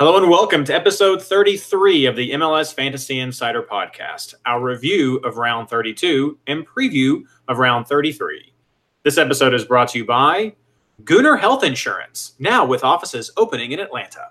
Hello and welcome to episode 33 of the MLS Fantasy Insider Podcast, our review of round 32 and preview of round 33. This episode is brought to you by Gooner Health Insurance, now with offices opening in Atlanta.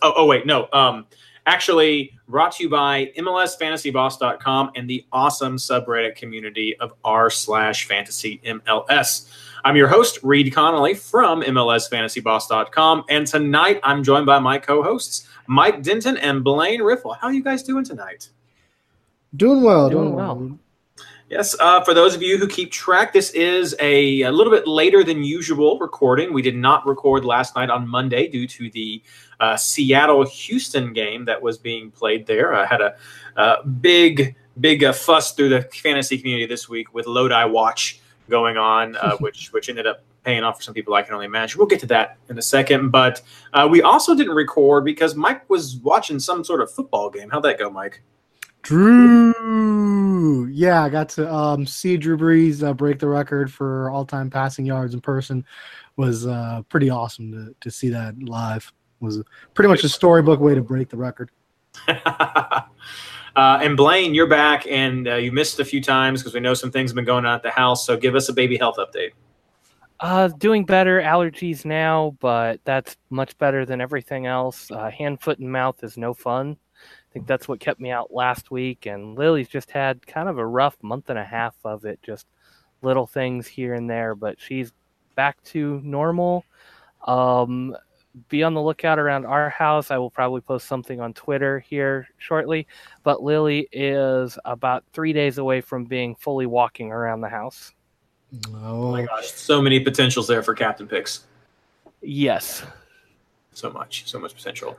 Oh, oh wait, no. Um, actually, brought to you by MLSFantasyBoss.com and the awesome subreddit community of r slash fantasy MLS. I'm your host, Reed Connolly from MLSFantasyBoss.com, and tonight I'm joined by my co-hosts, Mike Denton and Blaine Riffle. How are you guys doing tonight? Doing well. Doing well. Yes, uh, for those of you who keep track, this is a, a little bit later than usual recording. We did not record last night on Monday due to the uh, Seattle Houston game that was being played there. I had a, uh, big, big uh, fuss through the fantasy community this week with Lodi Watch going on, uh, which which ended up paying off for some people I can only imagine. We'll get to that in a second. But uh, we also didn't record because Mike was watching some sort of football game. How'd that go, Mike? Drew. Yeah, I got to um, see Drew Brees uh, break the record for all-time passing yards in person. Was uh, pretty awesome to, to see that live. Was pretty much a storybook way to break the record. uh, and Blaine, you're back, and uh, you missed a few times because we know some things have been going on at the house. So give us a baby health update. Uh, doing better. Allergies now, but that's much better than everything else. Uh, hand, foot, and mouth is no fun. I think that's what kept me out last week. And Lily's just had kind of a rough month and a half of it, just little things here and there, but she's back to normal. Um, be on the lookout around our house. I will probably post something on Twitter here shortly. But Lily is about three days away from being fully walking around the house. Oh my gosh, so many potentials there for captain picks. Yes. So much, so much potential.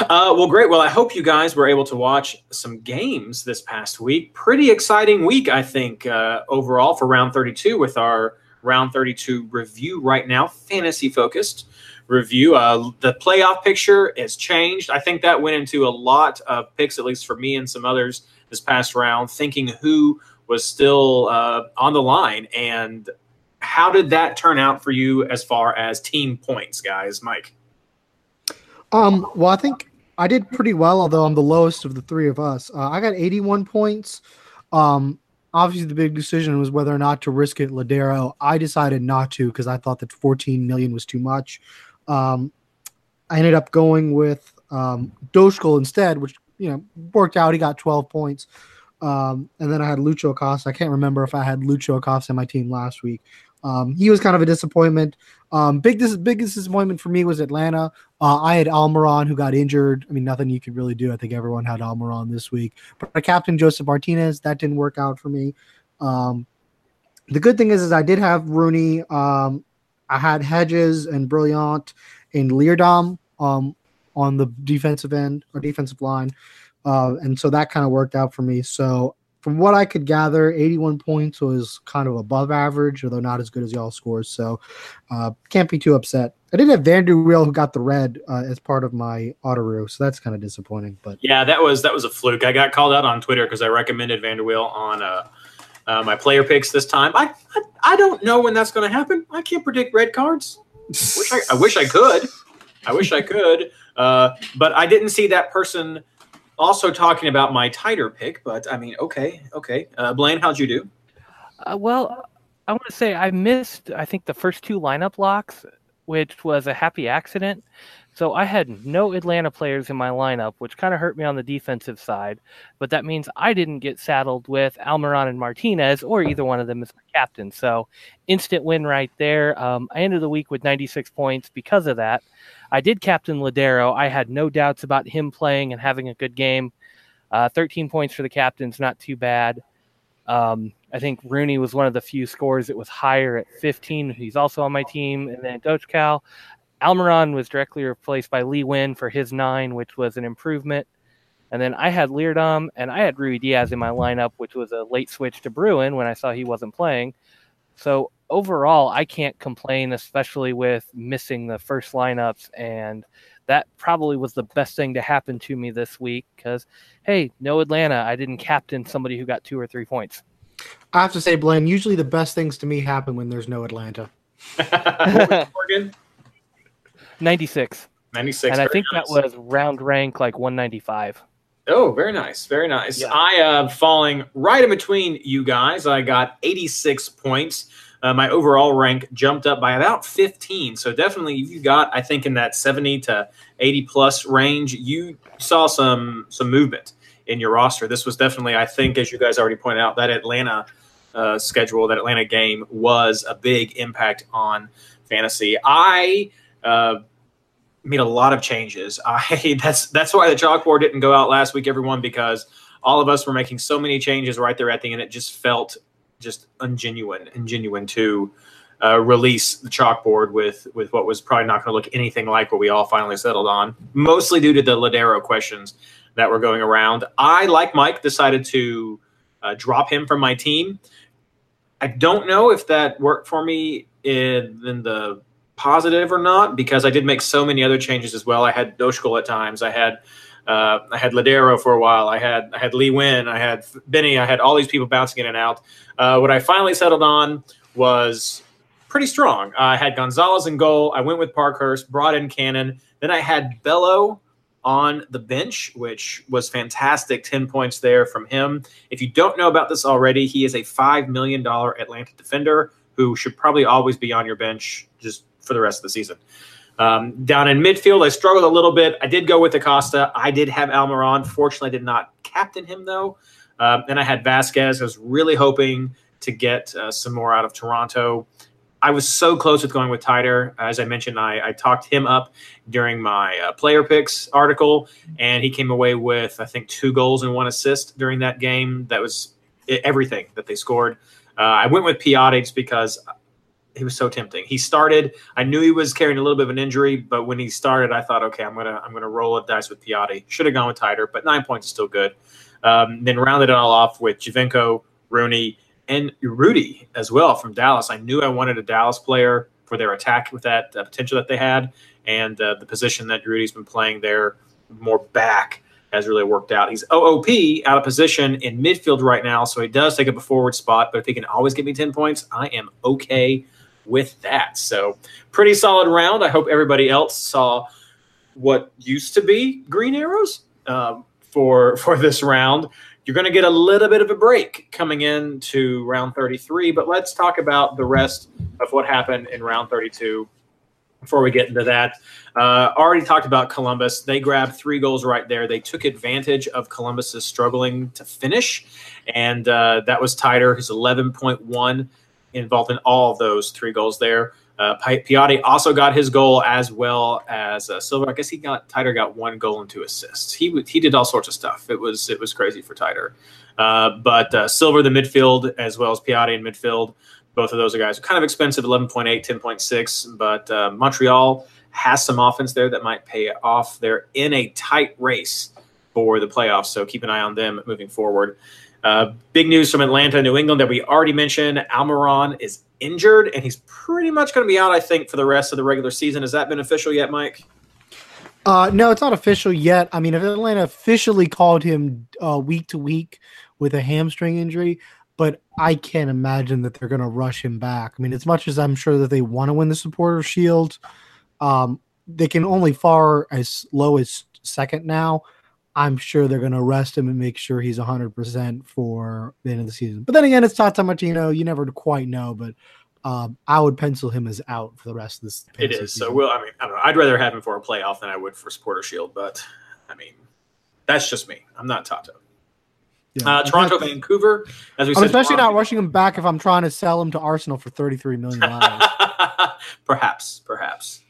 Uh, well, great. Well, I hope you guys were able to watch some games this past week. Pretty exciting week, I think, uh, overall for round 32 with our round 32 review right now, fantasy focused review. Uh, the playoff picture has changed. I think that went into a lot of picks, at least for me and some others this past round, thinking who was still uh, on the line. And how did that turn out for you as far as team points, guys? Mike. Um, well, I think I did pretty well, although I'm the lowest of the three of us. Uh, I got 81 points. Um, obviously, the big decision was whether or not to risk it. Lodeiro, I decided not to because I thought that 14 million was too much. Um, I ended up going with um, instead, which you know worked out. He got 12 points. Um, and then I had Lucho Acosta. I can't remember if I had Lucho Acosta in my team last week. Um, he was kind of a disappointment. Um, big this biggest disappointment for me was Atlanta. Uh, I had Almiron who got injured. I mean, nothing you could really do. I think everyone had Almiron this week. But my captain Josef Martinez that didn't work out for me. Um, the good thing is, is I did have Rooney. Um, I had Hedges and Brillant and Leerdam um, on the defensive end or defensive line. Uh, and so that kind of worked out for me. So from what I could gather, 81 points was kind of above average, although not as good as y'all scores. So uh, can't be too upset. I did have Van der Wiel who got the red uh, as part of my auto so that's kind of disappointing. But yeah, that was that was a fluke. I got called out on Twitter because I recommended Van der Wiel on uh, uh, my player picks this time. I, I, I don't know when that's going to happen. I can't predict red cards. wish I, I wish I could. I wish I could. Uh, but I didn't see that person also talking about my tighter pick, but I mean, okay, okay. Uh, Blaine, how'd you do? Uh, well, I want to say I missed, I think, the first two lineup locks, which was a happy accident. So I had no Atlanta players in my lineup, which kind of hurt me on the defensive side. But that means I didn't get saddled with Almiron and Martinez, or either one of them as my captain. So instant win right there. Um, I ended the week with 96 points because of that. I did captain Lodeiro. I had no doubts about him playing and having a good game. Uh, 13 points for the captain's not too bad. Um, I think Rooney was one of the few scores that was higher at 15. He's also on my team. And then Dockal, Almiron was directly replaced by Lee Nguyen for his nine, which was an improvement. And then I had Leerdam and I had Ruidiaz in my lineup, which was a late switch to Bruin when I saw he wasn't playing. So overall, I can't complain, especially with missing the first lineups. And that probably was the best thing to happen to me this week because, hey, no Atlanta. I didn't captain somebody who got two or three points. I have to say, Blaine, usually the best things to me happen when there's no Atlanta. Morgan? 96. 96. and I think nice. that was round rank like 195. Oh, very nice. Very nice. Yeah. I uh falling right in between you guys. I got 86 points. Uh, my overall rank jumped up by about 15. So definitely you got I think in that 70 to 80 plus range, you saw some some movement in your roster. This was definitely I think as you guys already pointed out that Atlanta uh, schedule, that Atlanta game was a big impact on fantasy. I uh, made a lot of changes. I that's that's why the chalkboard didn't go out last week, everyone, because all of us were making so many changes right there at the end. It just felt just ungenuine, ingenuine to uh, release the chalkboard with with what was probably not going to look anything like what we all finally settled on. Mostly due to the Lodeiro questions that were going around. I, like Mike, decided to uh, drop him from my team. I don't know if that worked for me in, in the positive or not because I did make so many other changes as well. I had Dockal at times. I had uh, I had Lodeiro for a while. I had I had Lee Nguyen. I had Benny. I had all these people bouncing in and out. Uh, what I finally settled on was pretty strong. I had Gonzalez in goal. I went with Parkhurst. Brought in Cannon. Then I had Bello on the bench, which was fantastic. Ten points there from him. If you don't know about this already, he is a five million dollar Atlanta defender who should probably always be on your bench just for the rest of the season. Um, down in midfield, I struggled a little bit. I did go with Acosta. I did have Almiron. Fortunately, I did not captain him though. Um, then I had Vasquez. I was really hoping to get uh, some more out of Toronto. I was so close with going with Taider. As I mentioned, I, I talked him up during my uh, player picks article, and he came away with I think two goals and one assist during that game. That was everything that they scored. Uh, I went with just because he was so tempting. He started. I knew he was carrying a little bit of an injury, but when he started, I thought, okay, I'm gonna I'm gonna roll a dice with Piatti. Should have gone with Taider, but nine points is still good. Um, then rounded it all off with Javenko, Rooney, and Rudy as well from Dallas. I knew I wanted a Dallas player for their attack with that uh, potential that they had, and uh, the position that Rudy's been playing there more back has really worked out. He's OOP out of position in midfield right now, so he does take up a forward spot. But if he can always get me ten points, I am okay with that. So pretty solid round. I hope everybody else saw what used to be green arrows um, for for this round. You're going to get a little bit of a break coming into round 33, but let's talk about the rest of what happened in round 32 before we get into that. Uh, already talked about Columbus. They grabbed three goals right there. They took advantage of Columbus's struggling to finish, and uh, that was Taider, who's 11.1 involved in all those three goals there. Uh, Pi- Piatti also got his goal as well as uh, Silver. I guess he got Taider got one goal and two assists. He he did all sorts of stuff. It was it was crazy for Taider. Uh, but uh, Silver the midfield as well as Piatti in midfield. Both of those are guys are kind of expensive, 11.8, 10.6. But uh, Montreal has some offense there that might pay off. They're in a tight race for the playoffs, so keep an eye on them moving forward. Uh, big news from Atlanta, New England that we already mentioned. Almiron is injured, and he's pretty much going to be out, I think, for the rest of the regular season. Has that been official yet, Mike? Uh, no, it's not official yet. I mean, if Atlanta officially called him uh, week to week with a hamstring injury, but I can't imagine that they're going to rush him back. I mean, as much as I'm sure that they want to win the Supporter Shield, um, they can only far as low as second now. I'm sure they're going to rest him and make sure he's 100% for the end of the season. But then again, it's Tata Martino. You never quite know, but um, I would pencil him as out for the rest of this. It is. So, we'll, I mean, I don't know. I'd rather have him for a playoff than I would for Supporter Shield, but I mean, that's just me. I'm not Tato. Yeah. Uh, Toronto, Vancouver, as we I'm said, especially not rushing him back if I'm trying to sell him to Arsenal for 33 million dollars. perhaps, perhaps.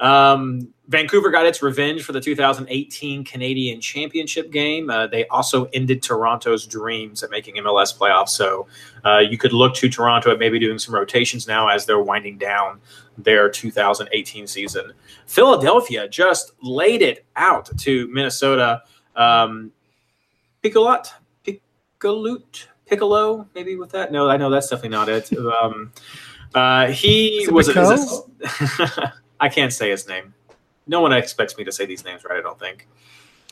Um, Vancouver got its revenge for the 2018 Canadian Championship game. Uh, they also ended Toronto's dreams at making MLS playoffs. So uh, you could look to Toronto at maybe doing some rotations now as they're winding down their 2018 season. Philadelphia just laid it out to Minnesota. Um, Picolot, Picolut, Piccolo, maybe with that. No, I know that's definitely not it. Um, uh, he it was. Pico? I can't say his name. No one expects me to say these names right. I don't think.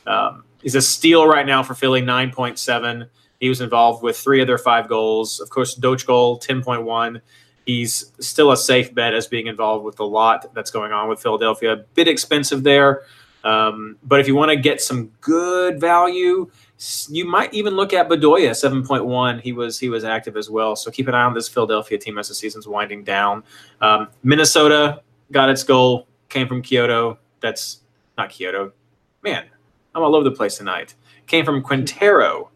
Um, he's a steal right now for Philly, nine point seven. He was involved with three of their five goals. Of course, Dockal, ten point one. He's still a safe bet as being involved with a lot that's going on with Philadelphia. A bit expensive there, um, but if you want to get some good value, you might even look at Bedoya, seven point one. He was he was active as well. So keep an eye on this Philadelphia team as the season's winding down. Um, Minnesota got its goal, came from Quioto. That's not Quioto. Man, I'm all over the place tonight. Came from Quintero,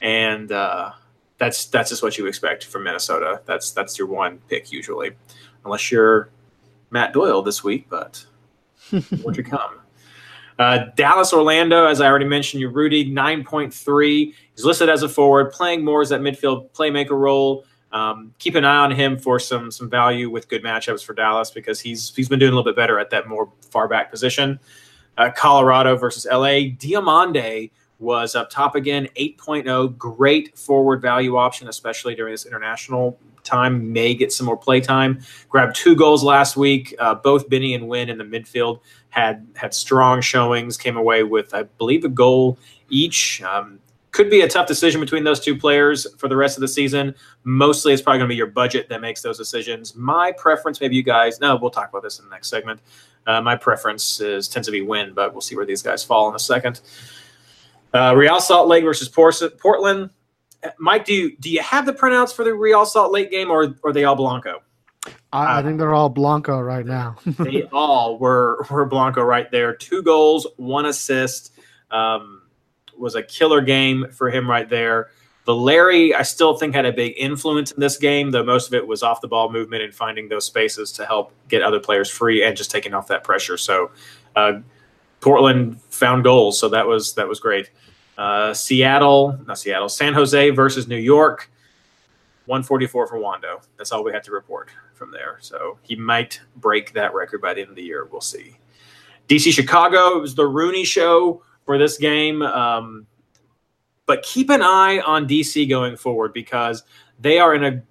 and uh, that's that's just what you expect from Minnesota. That's that's your one pick usually, unless you're Matt Doyle this week. But won't you come? Uh, Dallas Orlando, as I already mentioned, you're Rudy nine point three. He's listed as a forward, playing more as that midfield playmaker role. Um, keep an eye on him for some some value with good matchups for Dallas because he's he's been doing a little bit better at that more far back position. Uh, Colorado versus LA. Diomande was up top again, 8.0. Great forward value option, especially during this international time. May get some more play time. Grabbed two goals last week. Uh, both Benny and Nguyen in the midfield had had strong showings. Came away with, I believe, a goal each. Um, could be a tough decision between those two players for the rest of the season. Mostly, it's probably going to be your budget that makes those decisions. My preference, maybe you guys, no, we'll talk about this in the next segment. Uh, my preference is tends to be Nguyen, but we'll see where these guys fall in a second. Uh, Real Salt Lake versus Portland. Mike, do you do you have the printouts for the Real Salt Lake game, or or are they all Blanco? I, I think they're all Blanco right now. they all were were Blanco right there. Two goals, one assist. Um, was a killer game for him right there. Valeri, I still think had a big influence in this game, though most of it was off the ball movement and finding those spaces to help get other players free and just taking off that pressure. So uh, Portland found goals, so that was that was great. Uh, Seattle, not Seattle, San Jose versus New York. 144 for Wondo. That's all we have to report from there. So he might break that record by the end of the year. We'll see. DC Chicago, it was the Rooney show for this game. Um, but keep an eye on DC going forward because they are in a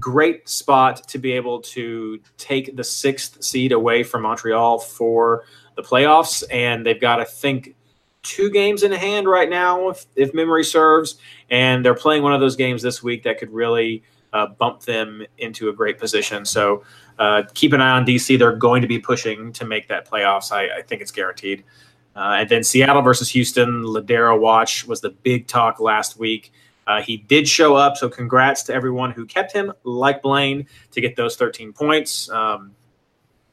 great spot to be able to take the sixth seed away from Montreal for the playoffs. And they've got, I think, two games in hand right now, if, if memory serves. And they're playing one of those games this week that could really uh, bump them into a great position. So uh, keep an eye on DC. They're going to be pushing to make that playoffs. I, I think it's guaranteed. Uh, and then Seattle versus Houston, Lodeiro watch was the big talk last week. Uh, he did show up, so congrats to everyone who kept him, like Blaine, to get those 13 points. Um,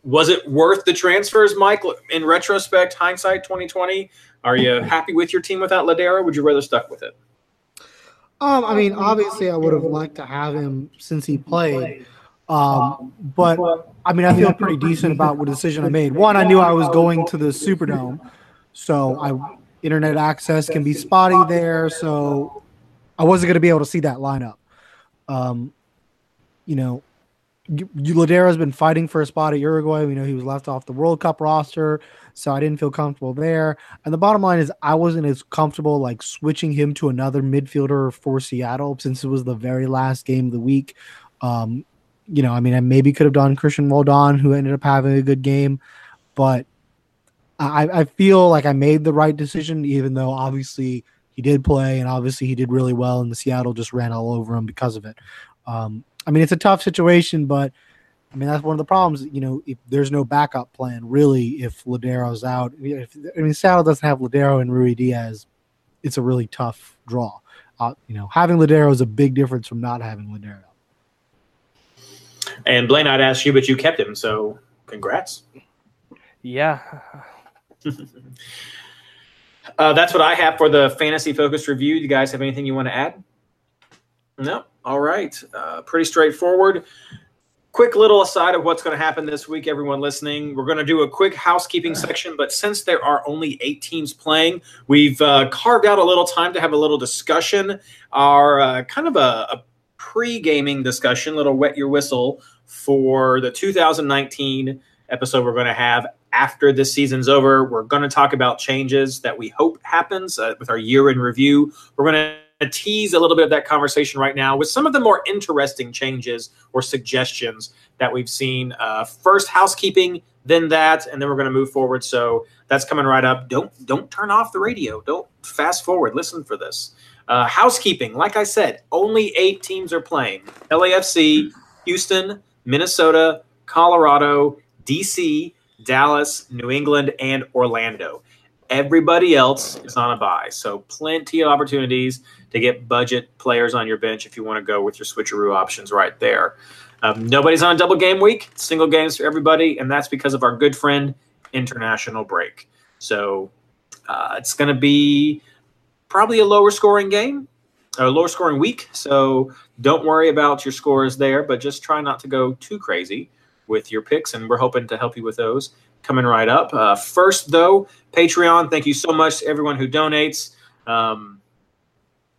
was it worth the transfers, Mike? In retrospect, hindsight 2020, are you happy with your team without Lodeiro? Would you rather stuck with it? Um, I mean, obviously, I would have liked to have him since he played. Um, but I mean, I feel pretty decent about what decision I made. One, I knew I was going to the Superdome, so I internet access can be spotty there, so I wasn't going to be able to see that lineup. Um, you know, Lodeiro's been fighting for a spot at Uruguay. We know he was left off the World Cup roster, so I didn't feel comfortable there. And the bottom line is, I wasn't as comfortable like switching him to another midfielder for Seattle since it was the very last game of the week. Um, you know, I mean, I maybe could have done Cristian Roldan, who ended up having a good game, but I, I feel like I made the right decision, even though obviously he did play and obviously he did really well, and the Seattle just ran all over him because of it. Um, I mean, it's a tough situation, but I mean that's one of the problems. You know, if there's no backup plan, really, if Lodeiro's out, if I mean Seattle doesn't have Lodeiro and Ruidiaz, it's a really tough draw. Uh, you know, having Lodeiro is a big difference from not having Lodeiro. And Blaine, I'd ask you, but you kept him, so congrats. Yeah. uh, that's what I have for the fantasy focused review. Do you guys have anything you want to add? No. All right. Uh, pretty straightforward. quick little aside of what's going to happen this week, everyone listening. We're going to do a quick housekeeping section, but since there are only eight teams playing, we've uh, carved out a little time to have a little discussion. Our uh, kind of a, a pre gaming discussion, little wet your whistle for the 2019 episode we're going to have after this season's over. We're going to talk about changes that we hope happens uh, with our year in review. We're going to tease a little bit of that conversation right now with some of the more interesting changes or suggestions that we've seen. Uh, first, housekeeping, then that, and then we're going to move forward. So that's coming right up. Don't don't turn off the radio. Don't fast forward. Listen for this. Uh, housekeeping, like I said, only eight teams are playing: LAFC, Houston, Minnesota, Colorado, DC, Dallas, New England, and Orlando. Everybody else is on a buy, so plenty of opportunities to get budget players on your bench if you want to go with your switcheroo options right there. Um, nobody's on a double game week, single games for everybody, and that's because of our good friend international break. So uh, it's going to be probably a lower scoring game, a lower scoring week. So don't worry about your scores there, but just try not to go too crazy with your picks, and we're hoping to help you with those coming right up. Uh, first, though, Patreon. Thank you so much to everyone who donates. Um,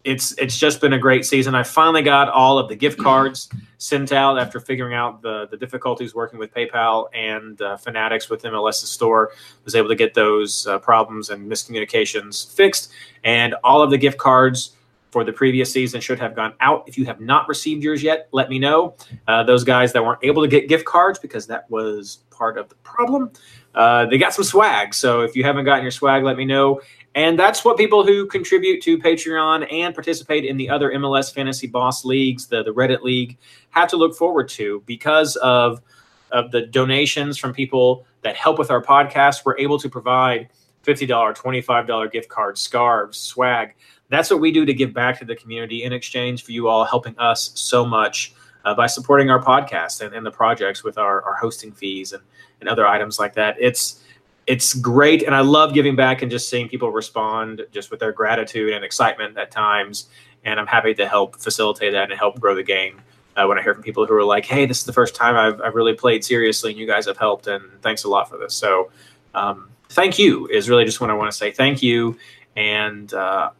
it's it's just been a great season. I finally got all of the gift cards sent out after figuring out the the difficulties working with PayPal and uh, Fanatics with MLS's store. Was able to get those uh, problems and miscommunications fixed, and all of the gift cards for the previous season should have gone out. If you have not received yours yet, let me know. Uh, those guys that weren't able to get gift cards because that was part of the problem, uh, they got some swag. So if you haven't gotten your swag, let me know. And that's what people who contribute to Patreon and participate in the other MLS Fantasy Boss leagues, the, the Reddit League, have to look forward to because of, of the donations from people that help with our podcast. We're able to provide $50, $25 gift cards, scarves, swag that's what we do to give back to the community in exchange for you all helping us so much uh, by supporting our podcast and, and the projects with our, our hosting fees and, and other items like that. It's it's great, and I love giving back and just seeing people respond just with their gratitude and excitement at times. And I'm happy to help facilitate that and help grow the game. Uh, when I hear from people who are like, "Hey, this is the first time I've, I've really played seriously, and you guys have helped, and thanks a lot for this." So, um, thank you is really just what I want to say. Thank you, and uh,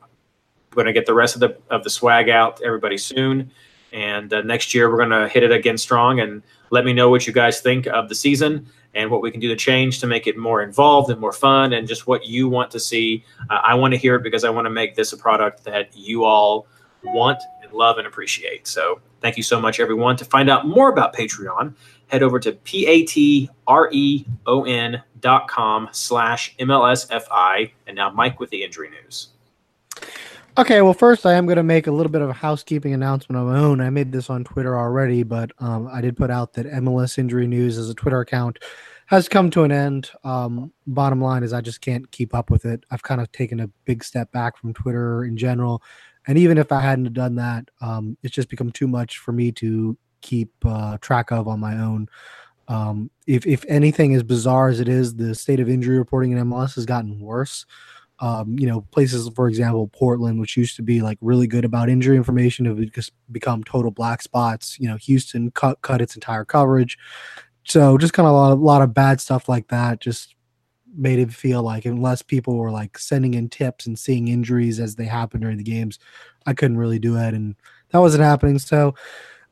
we're going to get the rest of the of the swag out to everybody soon. And uh, next year, we're going to hit it again strong. And let me know what you guys think of the season and what we can do to change to make it more involved and more fun and just what you want to see. Uh, I want to hear it because I want to make this a product that you all want and love and appreciate. So thank you so much, everyone. To find out more about Patreon, head over to p-a-t-r-e-o-n dot com slash mlsfi. And now Mike with the injury news. Okay, well, first I am going to make a little bit of a housekeeping announcement of my own. I made this on Twitter already, but um, I did put out that MLS Injury News as a Twitter account has come to an end. Um, bottom line is I just can't keep up with it. I've kind of taken a big step back from Twitter in general, and even if I hadn't done that, um, it's just become too much for me to keep uh, track of on my own. Um, if if anything, as bizarre as it is, the state of injury reporting in MLS has gotten worse um, you know, places, for example, Portland, which used to be like really good about injury information, have just become total black spots. You know, Houston cut cut its entire coverage, so just kind of a lot, of, lot of bad stuff like that. Just made it feel like unless people were like sending in tips and seeing injuries as they happen during the games, I couldn't really do it, and that wasn't happening. So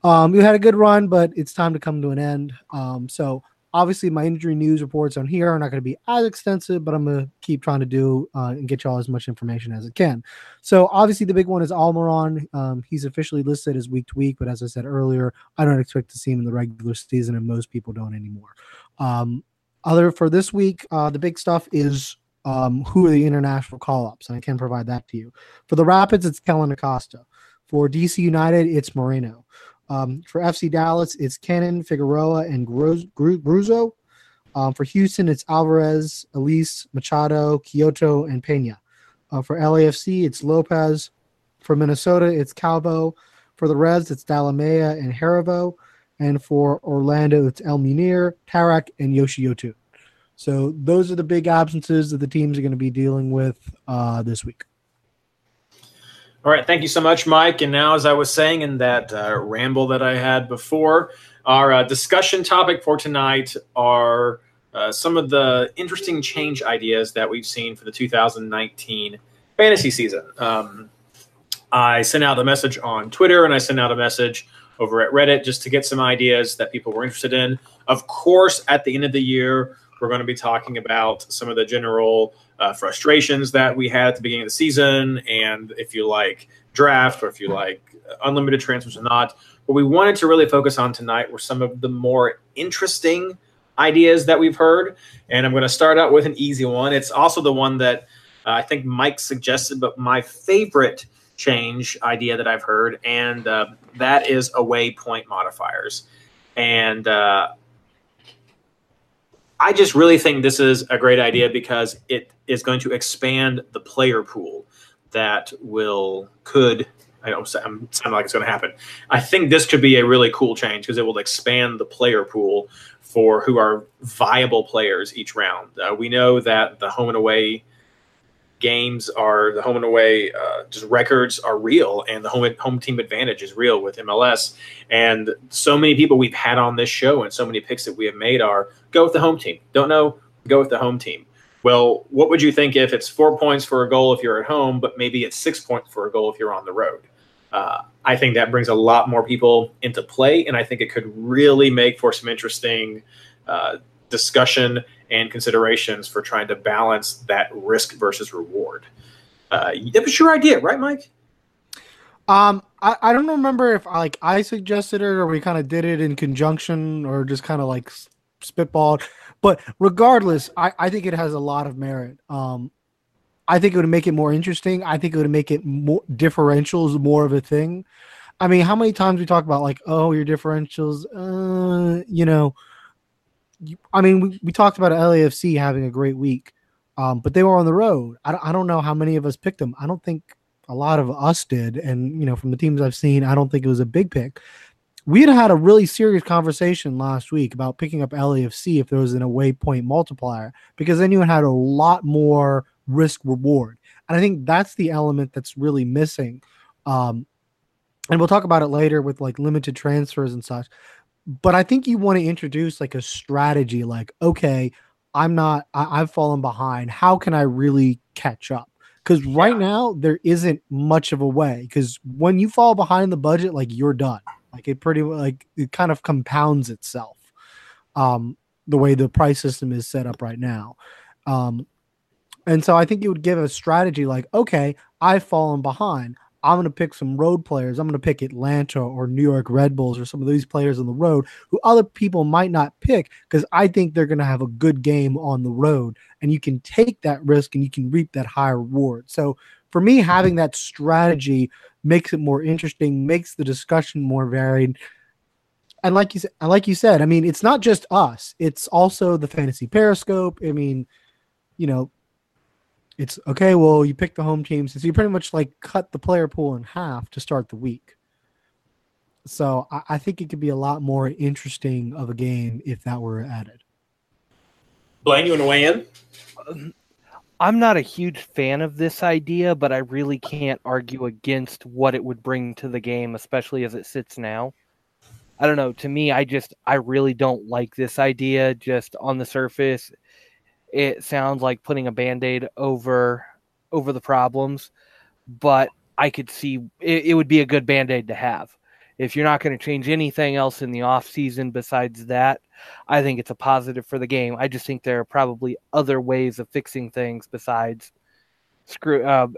um, we had a good run, but it's time to come to an end. Um, so Obviously, my injury news reports on here are not going to be as extensive, but I'm going to keep trying to do uh, and get y'all as much information as I can. So, obviously, the big one is Almiron. Um, he's officially listed as week to week, but as I said earlier, I don't expect to see him in the regular season, and most people don't anymore. Um, other for this week, uh, the big stuff is um, who are the international call ups, and I can provide that to you. For the Rapids, it's Kellyn Acosta. For DC United, it's Moreno. Um, for FC Dallas, it's Cannon, Figueroa, and Gruezo. Um, for Houston, it's Alvarez, Elis, Machado, Quioto, and Pena. Uh, for LAFC, it's Lopez. For Minnesota, it's Calvo. For the Reds, it's Dalamea and Haribo. And for Orlando, it's El Munir, Tarak, and Yoshiotu. So those are the big absences that the teams are going to be dealing with uh, this week. All right, thank you so much, Mike. And now, as I was saying in that uh, ramble that I had before, Our uh, discussion topic for tonight are uh, some of the interesting change ideas that we've seen for the 2019 fantasy season. Um, I sent out a message on Twitter and I sent out a message over at Reddit just to get some ideas that people were interested in. Of course, at the end of the year, we're going to be talking about some of the general uh, frustrations that we had at the beginning of the season, and if you like draft or if you like unlimited transfers or not. What we wanted to really focus on tonight were some of the more interesting ideas that we've heard, and I'm going to start out with an easy one. It's also the one that uh, I think Mike suggested, but my favorite change idea that I've heard, and uh, that is away point modifiers. And uh, I just really think this is a great idea because it is going to expand the player pool that will could I don't I'm sounding like it's going to happen. I think this could be a really cool change because it will expand the player pool for who are viable players each round. Uh, we know that the home and away games are the home and away uh, just records are real, and the home home team advantage is real with MLS. And so many people we've had on this show, and so many picks that we have made are go with the home team. Don't know, go with the home team. Well, what would you think if it's four points for a goal if you're at home, but maybe it's six points for a goal if you're on the road? Uh, I think that brings a lot more people into play, and I think it could really make for some interesting uh, discussion and considerations for trying to balance that risk versus reward. Uh, that was your idea, right, Mike? Um, I, I don't remember if like I suggested it or we kind of did it in conjunction or just kind of like spitballed. But regardless, I, I think it has a lot of merit. Um, I think it would make it more interesting. I think it would make it more differentials more of a thing. I mean, how many times we talk about like, oh, your differentials, uh, you know. I mean, we, we talked about LAFC having a great week, um, but they were on the road. I, I don't know how many of us picked them. I don't think a lot of us did, and you know, from the teams I've seen, I don't think it was a big pick we had had a really serious conversation last week about picking up LAFC if there was an away point multiplier, because then you had a lot more risk reward. And I think that's the element that's really missing. Um, and we'll talk about it later with like limited transfers and such. But I think you want to introduce like a strategy like, okay, I'm not, I, have fallen behind. How can I really catch up? Because right yeah. now, there isn't much of a way. Because when you fall behind the budget, like you're done like it pretty like it kind of compounds itself. Um, the way the price system is set up right now. Um, and so I think you would give a strategy like, okay, I've fallen behind. I'm going to pick some road players. I'm going to pick Atlanta or New York Red Bulls or some of these players on the road who other people might not pick because I think they're going to have a good game on the road. And you can take that risk and you can reap that high reward. So for me, having that strategy makes it more interesting, makes the discussion more varied. And like you said, like you said, I mean, it's not just us; it's also the fantasy periscope. I mean, you know, it's okay. Well, you pick the home teams, so you pretty much like cut the player pool in half to start the week. So I, I think it could be a lot more interesting of a game if that were added. Blaine, you want to weigh in? Um, I'm not a huge fan of this idea, but I really can't argue against what it would bring to the game, especially as it sits now. I don't know. To me, I just I really don't like this idea. Just on the surface, it sounds like putting a band-aid over over the problems, but I could see it, it would be a good band-aid to have if you're not going to change anything else in the off season besides that, I think it's a positive for the game. I just think there are probably other ways of fixing things besides screw uh,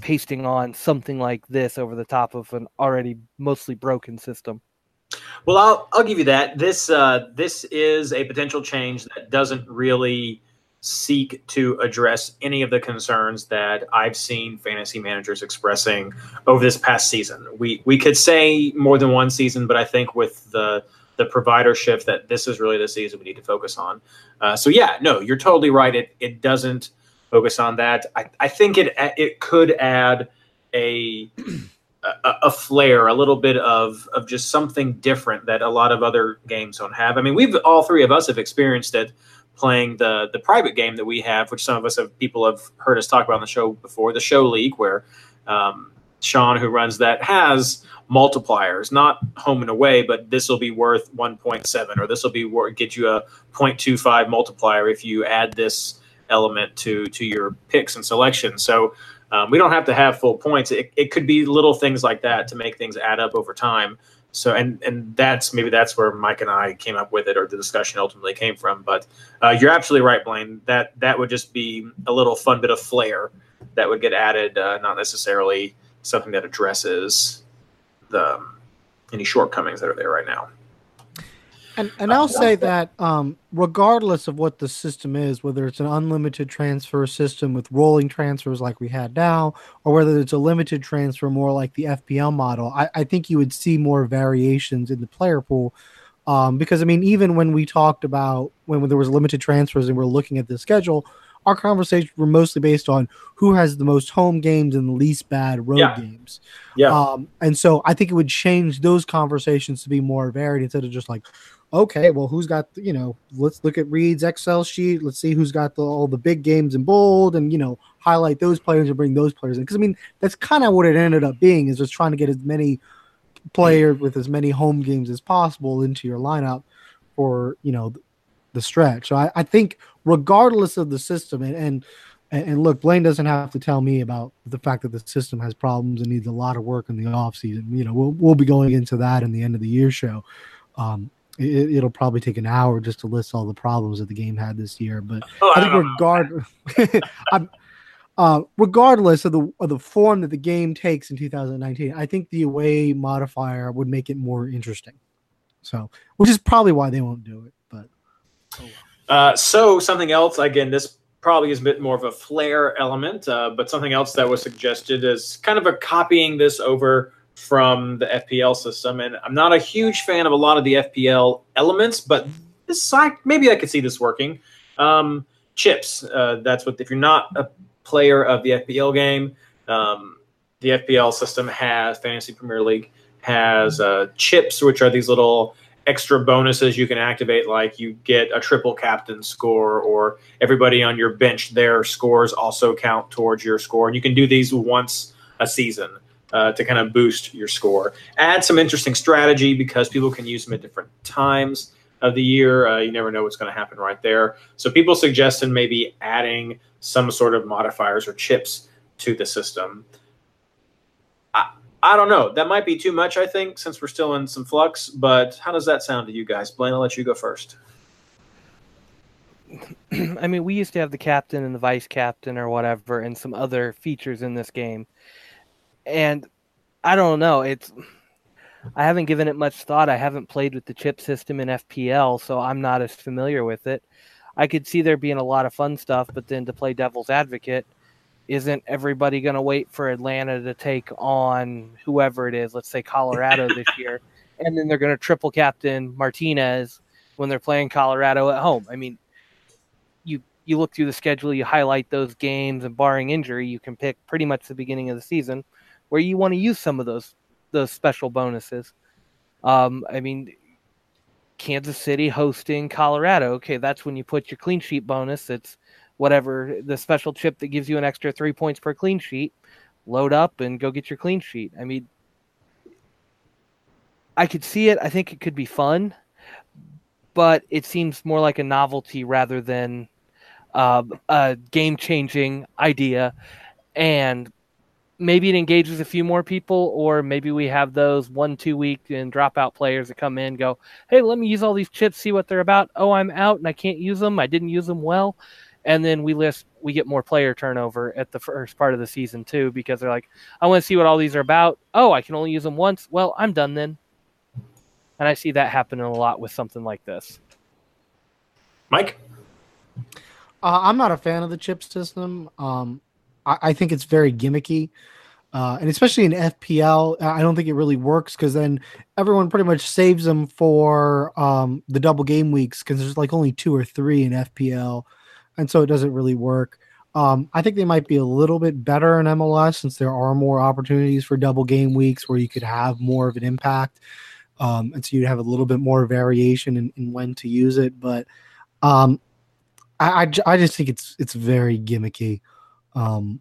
pasting on something like this over the top of an already mostly broken system. Well, I'll I'll give you that. This uh, this is a potential change that doesn't really seek to address any of the concerns that I've seen fantasy managers expressing over this past season. We we could say more than one season, but I think with the the provider shift that this is really the season we need to focus on. Uh, so yeah, no, you're totally right. It it doesn't focus on that. I, I think it it could add a a, a a little bit of of just something different that a lot of other games don't have. I mean, we've all three of us have experienced it playing the the private game that we have, which some of us have people have heard us talk about on the show before, the show league, where um, Sean, who runs that, has multipliers, not home and away, but this will be worth 1.7 or this will be worth get you a 0.25 multiplier if you add this element to to your picks and selections. So um, we don't have to have full points. It, it could be little things like that to make things add up over time. So and and that's maybe that's where Mike and I came up with it, or the discussion ultimately came from. But uh, you're absolutely right, Blaine. That that would just be a little fun bit of flair that would get added, uh, not necessarily something that addresses the any shortcomings that are there right now. And and I'll say that um, regardless of what the system is, whether it's an unlimited transfer system with rolling transfers like we had now, or whether it's a limited transfer more like the FPL model, I, I think you would see more variations in the player pool. Um, because I mean, even when we talked about when, when there was limited transfers and we're looking at the schedule, our conversations were mostly based on who has the most home games and the least bad road Yeah. games. Yeah. Um, and so I think it would change those conversations to be more varied instead of just like, okay, well, who's got you know? Let's look at Reed's Excel sheet. Let's see who's got the, all the big games in bold, and you know, highlight those players and bring those players in. Because I mean, that's kind of what it ended up being is just trying to get as many players with as many home games as possible into your lineup for you know the stretch. So I, I think regardless of the system, and, and and look, Blaine doesn't have to tell me about the fact that the system has problems and needs a lot of work in the off season. You know, we'll we'll be going into that in the end of the year show. Um, it, it'll probably take an hour just to list all the problems that the game had this year. But Oh, I think regard, I'm, uh, regardless of the of the form that the game takes in 2019, I think the away modifier would make it more interesting. So, which is probably why they won't do it. But Uh, so something else again, this probably is a bit more of a flair element, uh, but something else that was suggested is kind of a copying this over from the FPL system. And I'm not a huge fan of a lot of the FPL elements, but this I, maybe I could see this working. Um, chips. Uh, that's what if you're not a player of the FPL game, um, the FPL system has Fantasy Premier League has uh, chips, which are these little extra bonuses you can activate, like you get a triple captain score, or everybody on your bench, their scores also count towards your score. And you can do these once a season uh, to kind of boost your score. Add some interesting strategy because people can use them at different times of the year. Uh, you never know what's going to happen right there. So people suggested maybe adding some sort of modifiers or chips to the system. I, I don't know. That might be too much, I think, since we're still in some flux. But how does that sound to you guys? Blaine, I'll let you go first. I mean, we used to have the captain and the vice captain or whatever, and some other features in this game. And I don't know. It's I haven't given it much thought. I haven't played with the chip system in FPL, so I'm not as familiar with it. I could see there being a lot of fun stuff, but then to play devil's advocate, isn't everybody going to wait for Atlanta to take on whoever it is? Let's say Colorado this year, and then they're going to triple captain Martinez when they're playing Colorado at home. I mean, you you look through the schedule, you highlight those games, and barring injury, you can pick pretty much the beginning of the season where you want to use some of those those special bonuses. Um, I mean, Kansas City hosting Colorado. Okay, that's when you put your clean sheet bonus. It's whatever the special chip that gives you an extra three points per clean sheet. Load up and go get your clean sheet. I mean, I could see it. I think it could be fun, but it seems more like a novelty rather than uh, a game changing idea. And maybe it engages a few more people, or maybe we have those one, two week and dropout players that come in, go, hey, let me use all these chips, see what they're about. Oh, I'm out and I can't use them. I didn't use them well. And then we list, we get more player turnover at the first part of the season too, because they're like, I want to see what all these are about. Oh, I can only use them once. Well, I'm done then. And I see that happening a lot with something like this. Mike? Uh, I'm not a fan of the chip system. Um, I, I think it's very gimmicky, uh, and especially in FPL, I don't think it really works because then everyone pretty much saves them for um, the double game weeks because there's like only two or three in FPL, and so it doesn't really work. Um, I think they might be a little bit better in MLS since there are more opportunities for double game weeks where you could have more of an impact, um, and so you'd have a little bit more variation in, in when to use it. But um, I, I, I just think it's it's very gimmicky. Um,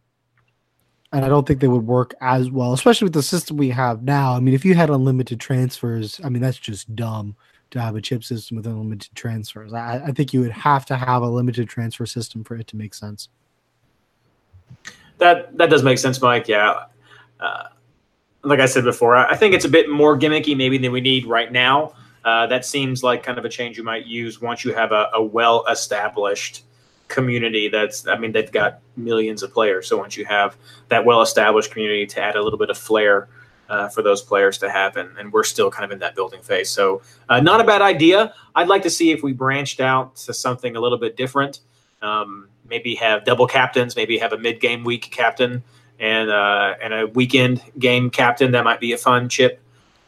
and I don't think they would work as well, especially with the system we have now. I mean, if you had unlimited transfers, I mean that's just dumb to have a chip system with unlimited transfers. I, I think you would have to have a limited transfer system for it to make sense. That that does make sense, Mike. Yeah. Uh, like I said before, I think it's a bit more gimmicky maybe than we need right now. Uh, that seems like kind of a change you might use once you have a, a well established community that's i mean they've got millions of players. So once you have that well established community to add a little bit of flair uh, for those players to and, and, we're still kind of in that building phase. So uh, not a bad idea. I'd like to see if we branched out to something a little bit different um, maybe have double captains maybe have a mid-game week captain and uh, and a weekend game captain. That might be a fun chip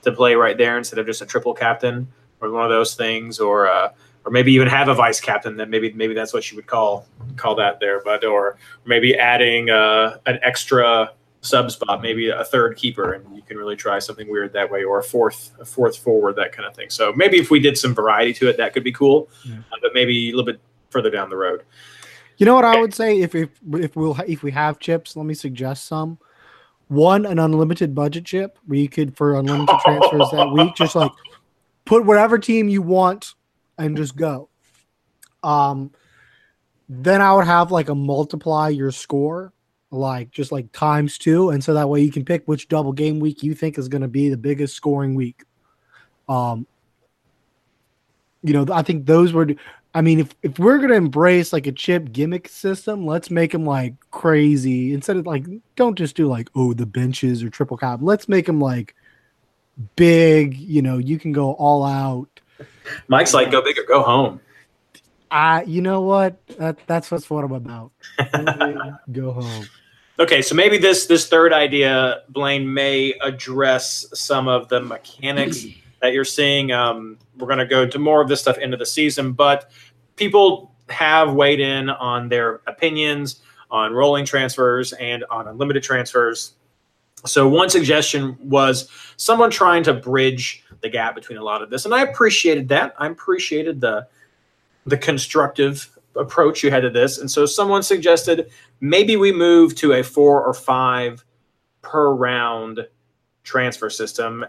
to play right there instead of just a triple captain or one of those things or uh, or maybe even have a vice captain that maybe maybe that's what you would call call that there but or maybe adding uh, an extra sub spot maybe a third keeper and you can really try something weird that way or a fourth a fourth forward that kind of thing. So maybe if we did some variety to it that could be cool yeah. uh, but maybe a little bit further down the road. You know what i would say? If if if we'll if we have chips let me suggest some. One an unlimited budget chip. Where you could for unlimited transfers that week just like put whatever team you want and just go. Um, then I would have like a multiply your score, like just like times two, and so that way you can pick which double game week you think is going to be the biggest scoring week. Um, you know, I think those were. I mean, if if we're gonna embrace like a chip gimmick system, let's make them like crazy instead of like don't just do like oh the benches or triple cap. Let's make them like big. You know, you can go all out Mike's like, go big or go home. Uh, you know what? That, that's what's what I'm about. go home. Okay, so maybe this this third idea, Blaine, may address some of the mechanics that you're seeing. Um, we're going to go to more of this stuff into the season, but people have weighed in on their opinions on rolling transfers and on unlimited transfers. So one suggestion was someone trying to bridge the gap between a lot of this, and I appreciated that. I appreciated the the constructive approach you had to this, and so someone suggested maybe we move to a four or five per round transfer system,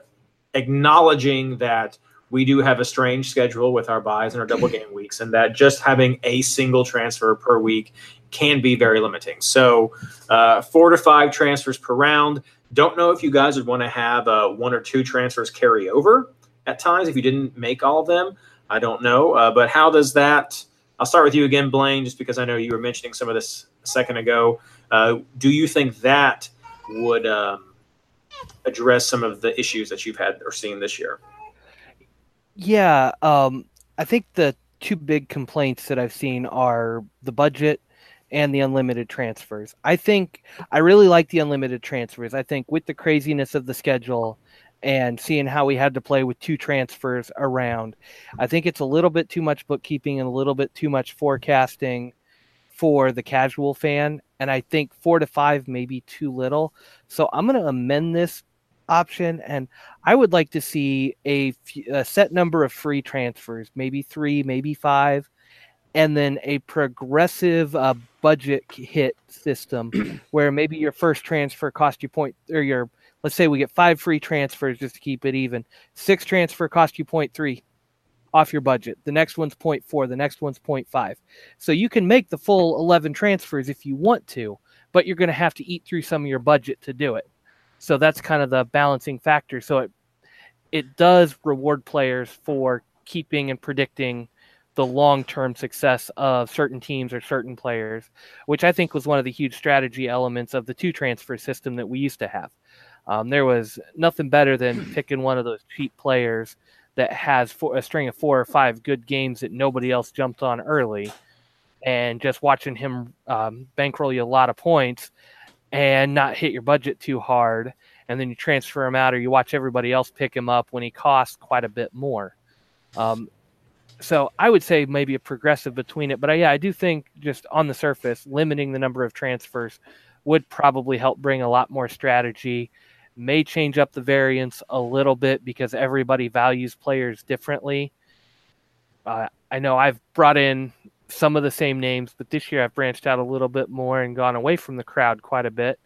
acknowledging that we do have a strange schedule with our buys and our double game weeks, and that just having a single transfer per week can be very limiting. So, uh, four to five transfers per round. Don't know if you guys would want to have uh, one or two transfers carry over at times if you didn't make all of them. I don't know. Uh, but how does that? I'll start with you again, Blaine, just because I know you were mentioning some of this a second ago. Uh, do you think that would um, address some of the issues that you've had or seen this year? Yeah, um, I think the two big complaints that I've seen are the budget and the unlimited transfers. I think I really like the unlimited transfers. I think with the craziness of the schedule and seeing how we had to play with two transfers around, I think it's a little bit too much bookkeeping and a little bit too much forecasting for the casual fan. And I think four to five may be too little. So I'm going to amend this option and I would like to see a, a set number of free transfers, maybe three, maybe five and then a progressive uh, budget hit system where maybe your first transfer cost you point or your let's say we get five free transfers just to keep it even. Six transfer cost you point three off your budget. The next one's point four the next one's point five. So you can make the full 11 transfers if you want to but you're going to have to eat through some of your budget to do it. So that's kind of the balancing factor. So it it does reward players for keeping and predicting the long term success of certain teams or certain players, which I think was one of the huge strategy elements of the two transfer system that we used to have. Um, there was nothing better than picking one of those cheap players that has four, a string of four or five good games that nobody else jumped on early, and just watching him um, bankroll you a lot of points and not hit your budget too hard. And then you transfer him out, or you watch everybody else pick him up when he costs quite a bit more. Um, so I would say maybe a progressive between it, but I, yeah, I do think just on the surface, limiting the number of transfers would probably help bring a lot more strategy. May change up the variance a little bit because everybody values players differently. Uh, I know I've brought in some of the same names, but this year I've branched out a little bit more and gone away from the crowd quite a bit.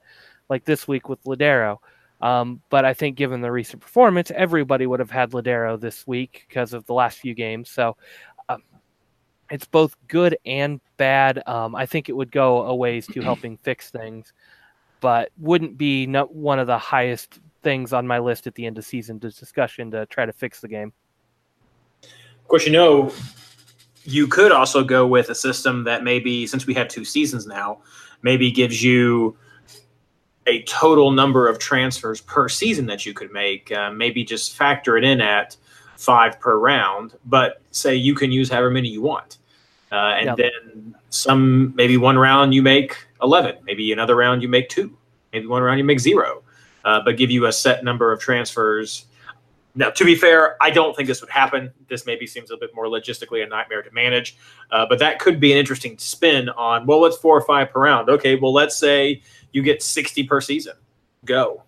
like this week with Lodeiro. Um, but I think given the recent performance, everybody would have had Lodeiro this week because of the last few games. So um, it's both good and bad. Um, I think it would go a ways to helping fix things, but wouldn't be one of the highest things on my list at the end of season discussion to try to fix the game. Of course, you know, you could also go with a system that maybe, since we have two seasons now, maybe gives you a total number of transfers per season that you could make. Uh, maybe just factor it in at five per round, but say you can use however many you want. Uh, and Yep. then some, maybe one round you make 11, maybe another round you make two, maybe one round you make zero, uh, but give you a set number of transfers. Now, to be fair, I don't think this would happen. This maybe seems a bit more logistically a nightmare to manage, uh, but that could be an interesting spin on, well, what's four or five per round? Okay, well, let's say you get 60 per season. Go.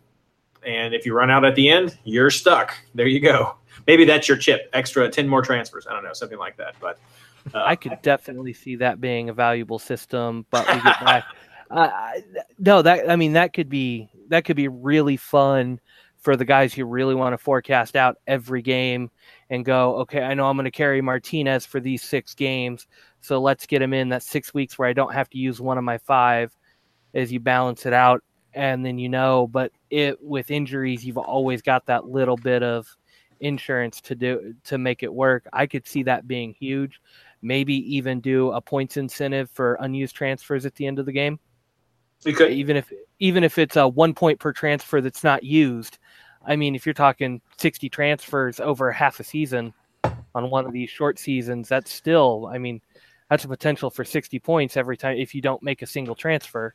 And if you run out at the end, you're stuck. There you go. Maybe that's your chip, extra 10 more transfers. I don't know, something like that. But uh, I could definitely see that being a valuable system, but we get back. Uh, no, that I mean that could be that could be really fun for the guys who really want to forecast out every game and go, okay, I know I'm going to carry Martinez for these six games, so let's get him in that six weeks where I don't have to use one of my five as you balance it out, and then you know, but it with injuries, you've always got that little bit of insurance to do to make it work. I could see that being huge. Maybe even do a points incentive for unused transfers at the end of the game. Even if even if it's a one point per transfer that's not used. I mean if you're talking 60 transfers over half a season on one of these short seasons that's still i mean that's a potential for 60 points every time if you don't make a single transfer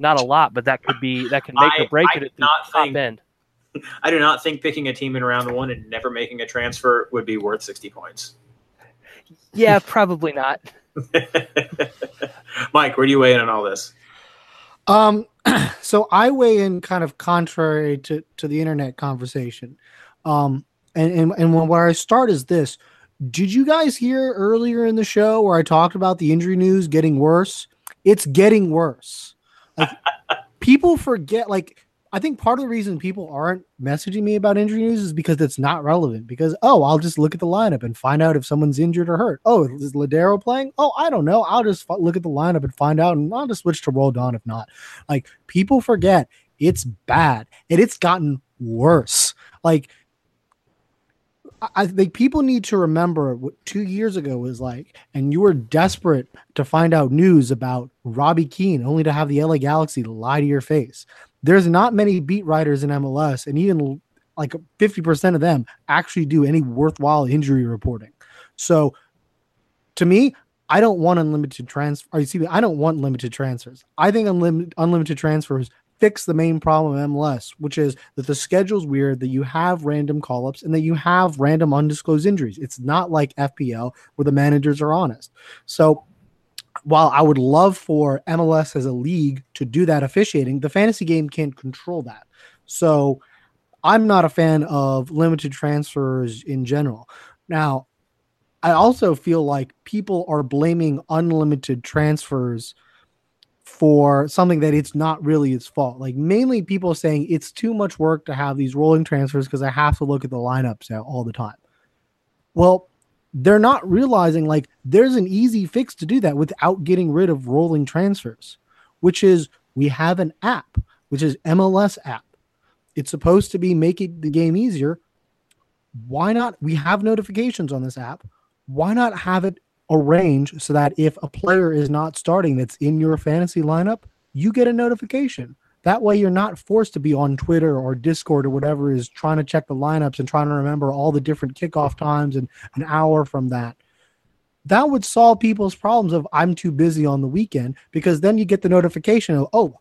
not a lot but that could be that can make I- or break I it at the not top think- end I do not think picking a team in round one and never making a transfer would be worth 60 points. yeah probably not Mike, where do you weigh in on all this? Um, so I weigh in kind of contrary to, to the internet conversation. Um, and, and, and when, where I start is this. Did you guys hear earlier in the show where I talked about the injury news getting worse? It's getting worse. Like people forget, like, I think part of the reason people aren't messaging me about injury news is because it's not relevant. Because oh, I'll just look at the lineup and find out if someone's injured or hurt. Oh, is Lodeiro playing? Oh, I don't know. I'll just look at the lineup and find out, and I'll just switch to roll on if not. Like people forget it's bad and it's gotten worse. Like I- think people need to remember what two years ago was like, and you were desperate to find out news about Robbie Keane, only to have the LA Galaxy lie to your face. There's not many beat writers in MLS, and even like 50% of them actually do any worthwhile injury reporting. So to me, I don't want unlimited transfer. Excuse me, I don't want limited transfers. I think unlimited transfers fix the main problem of MLS, which is that the schedule's weird, that you have random call ups, and that you have random undisclosed injuries. It's not like FPL where the managers are honest. So while I would love for MLS as a league to do that officiating, the fantasy game can't control that. So I'm not a fan of limited transfers in general. Now, I also feel like people are blaming unlimited transfers for something that it's not really its fault. Like mainly people saying it's too much work to have these rolling transfers because I have to look at the lineups all the time. Well, they're not realizing like there's an easy fix to do that without getting rid of rolling transfers, which is we have an app, which is MLS app. It's supposed to be making the game easier. Why not? We have notifications on this app. Why not have it arranged so that if a player is not starting that's in your fantasy lineup, you get a notification. That way, you're not forced to be on Twitter or Discord or whatever is trying to check the lineups and trying to remember all the different kickoff times and an hour from that. That would solve people's problems of I'm too busy on the weekend because then you get the notification of, oh,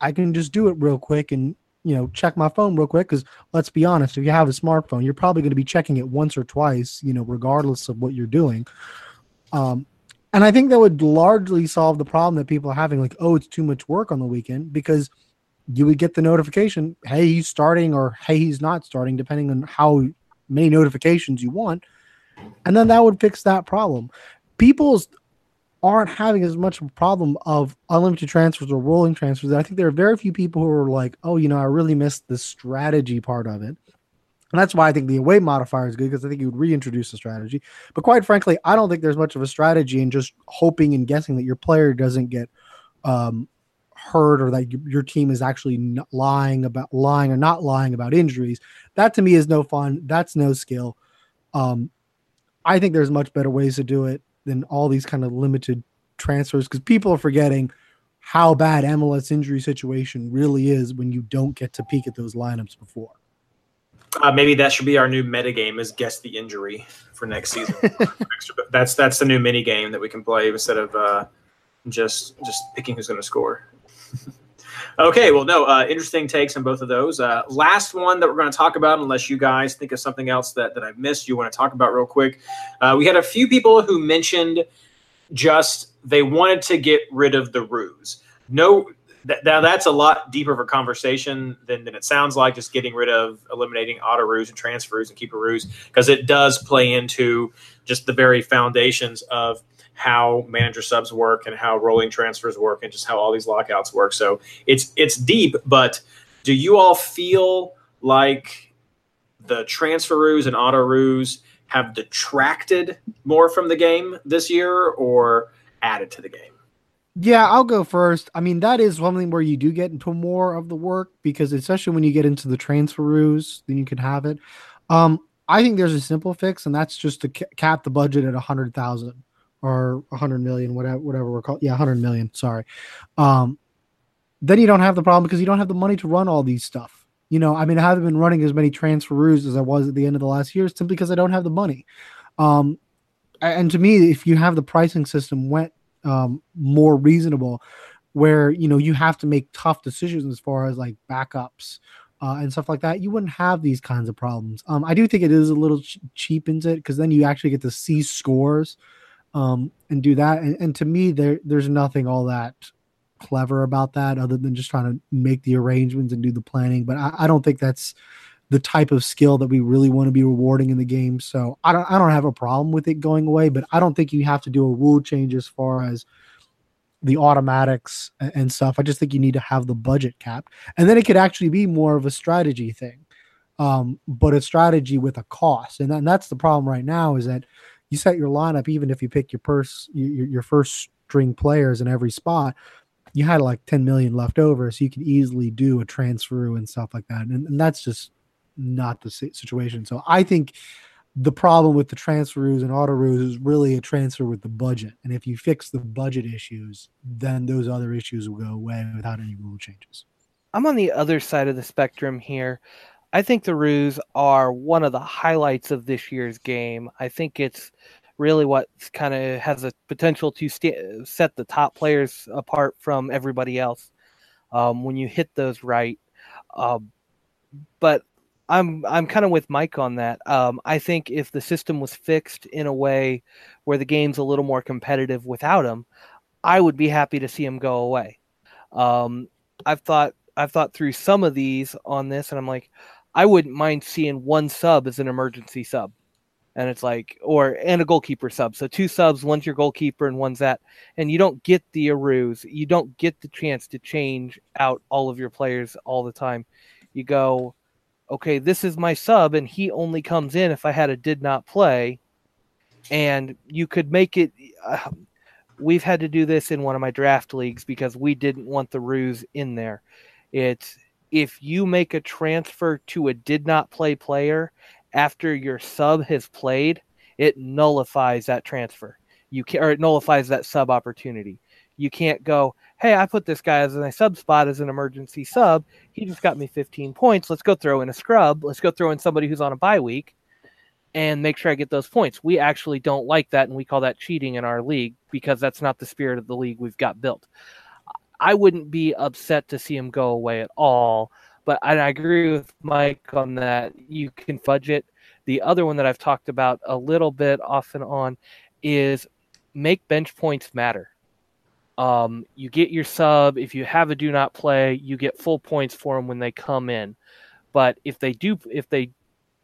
I can just do it real quick and you know check my phone real quick because let's be honest if you have a smartphone you're probably going to be checking it once or twice you know regardless of what you're doing um, and I think that would largely solve the problem that people are having, like, oh, it's too much work on the weekend, because you would get the notification, hey, he's starting, or hey, he's not starting, depending on how many notifications you want. And then that would fix that problem. People's aren't having as much of a problem of unlimited transfers or rolling transfers. I think there are very few people who are like, oh, you know, I really missed the strategy part of it. And that's why I think the away modifier is good because I think you would reintroduce the strategy. But quite frankly, I don't think there's much of a strategy in just hoping and guessing that your player doesn't get um, hurt or that your team is actually lying about lying or not lying about injuries. That to me is no fun. That's no skill. Um, I think there's much better ways to do it than all these kind of limited transfers because people are forgetting how bad MLS injury situation really is when you don't get to peek at those lineups before. Uh, maybe that should be our new meta game is guess the injury for next season. that's that's the new mini game that we can play instead of uh, just just picking who's going to score. okay, well, no, uh, interesting takes on both of those. Uh, last one that we're going to talk about, unless you guys think of something else that that I missed, you want to talk about real quick. Uh, we had a few people who mentioned just they wanted to get rid of the ruse. No, th- now that's a lot deeper of a conversation than, than it sounds like just getting rid of eliminating auto ruse and transfers and keep a ruse because it does play into just the very foundations of how manager subs work and how rolling transfers work and just how all these lockouts work. So it's it's deep but do you all feel like the transfer ruse and auto ruse have detracted more from the game this year or added to the game yeah, I'll go first. I mean, that is something where you do get into more of the work because, especially when you get into the transfer rules, then you can have it. Um, I think there's a simple fix, and that's just to cap the budget at a hundred thousand or a hundred million, whatever, whatever we're called. Yeah, hundred million. Sorry. Um, then you don't have the problem because you don't have the money to run all these stuff. You know, I mean, I haven't been running as many transfer rules as I was at the end of the last year simply because I don't have the money. Um, and to me, if you have the pricing system went um, more reasonable where you know you have to make tough decisions as far as like backups uh, and stuff like that you wouldn't have these kinds of problems. Um, i do think it is a little ch- cheapens it because then you actually get to see scores um, and do that and, and to me there there's nothing all that clever about that other than just trying to make the arrangements and do the planning but i, I don't think that's the type of skill that we really want to be rewarding in the game. So I don't I don't have a problem with it going away, but I don't think you have to do a rule change as far as the automatics and stuff. I just think you need to have the budget capped, and then it could actually be more of a strategy thing, um, but a strategy with a cost. And, and that's the problem right now is that you set your lineup even if you pick your purse your, your first string players in every spot. You had like 10 million left over, so you can easily do a transfer and stuff like that. And, and that's just not the situation. So I think the problem with the transfers and auto rules is really a transfer with the budget. And if you fix the budget issues, then those other issues will go away without any rule changes. I'm on the other side of the spectrum here. I think the ruse are one of the highlights of this year's game. I think it's really what kind of has a potential to st- set the top players apart from everybody else um, when you hit those right. Um, but I'm I'm kind of with Mike on that. Um, I think if the system was fixed in a way where the game's a little more competitive without him, I would be happy to see him go away. Um, I've thought I've thought through some of these on this, and I'm like, I wouldn't mind seeing one sub as an emergency sub, and it's like, or and a goalkeeper sub. So two subs, one's your goalkeeper and one's that, and you don't get the aruse, you don't get the chance to change out all of your players all the time. You go, okay, this is my sub, and he only comes in if I had a did not play. And you could make it. Uh, we've had to do this in one of my draft leagues because we didn't want the ruse in there. It's if you make a transfer to a did not play player after your sub has played, it nullifies that transfer. You can or it nullifies that sub opportunity. You can't go, hey, I put this guy as a sub spot as an emergency sub. He just got me 15 points. Let's go throw in a scrub. Let's go throw in somebody who's on a bye week and make sure I get those points. We actually don't like that, and we call that cheating in our league because that's not the spirit of the league we've got built. I wouldn't be upset to see him go away at all, but I agree with Mike on that. You can fudge it. The other one that I've talked about a little bit off and on is make bench points matter. Um, you get your sub. If you have a do not play, you get full points for them when they come in. But if they do, if they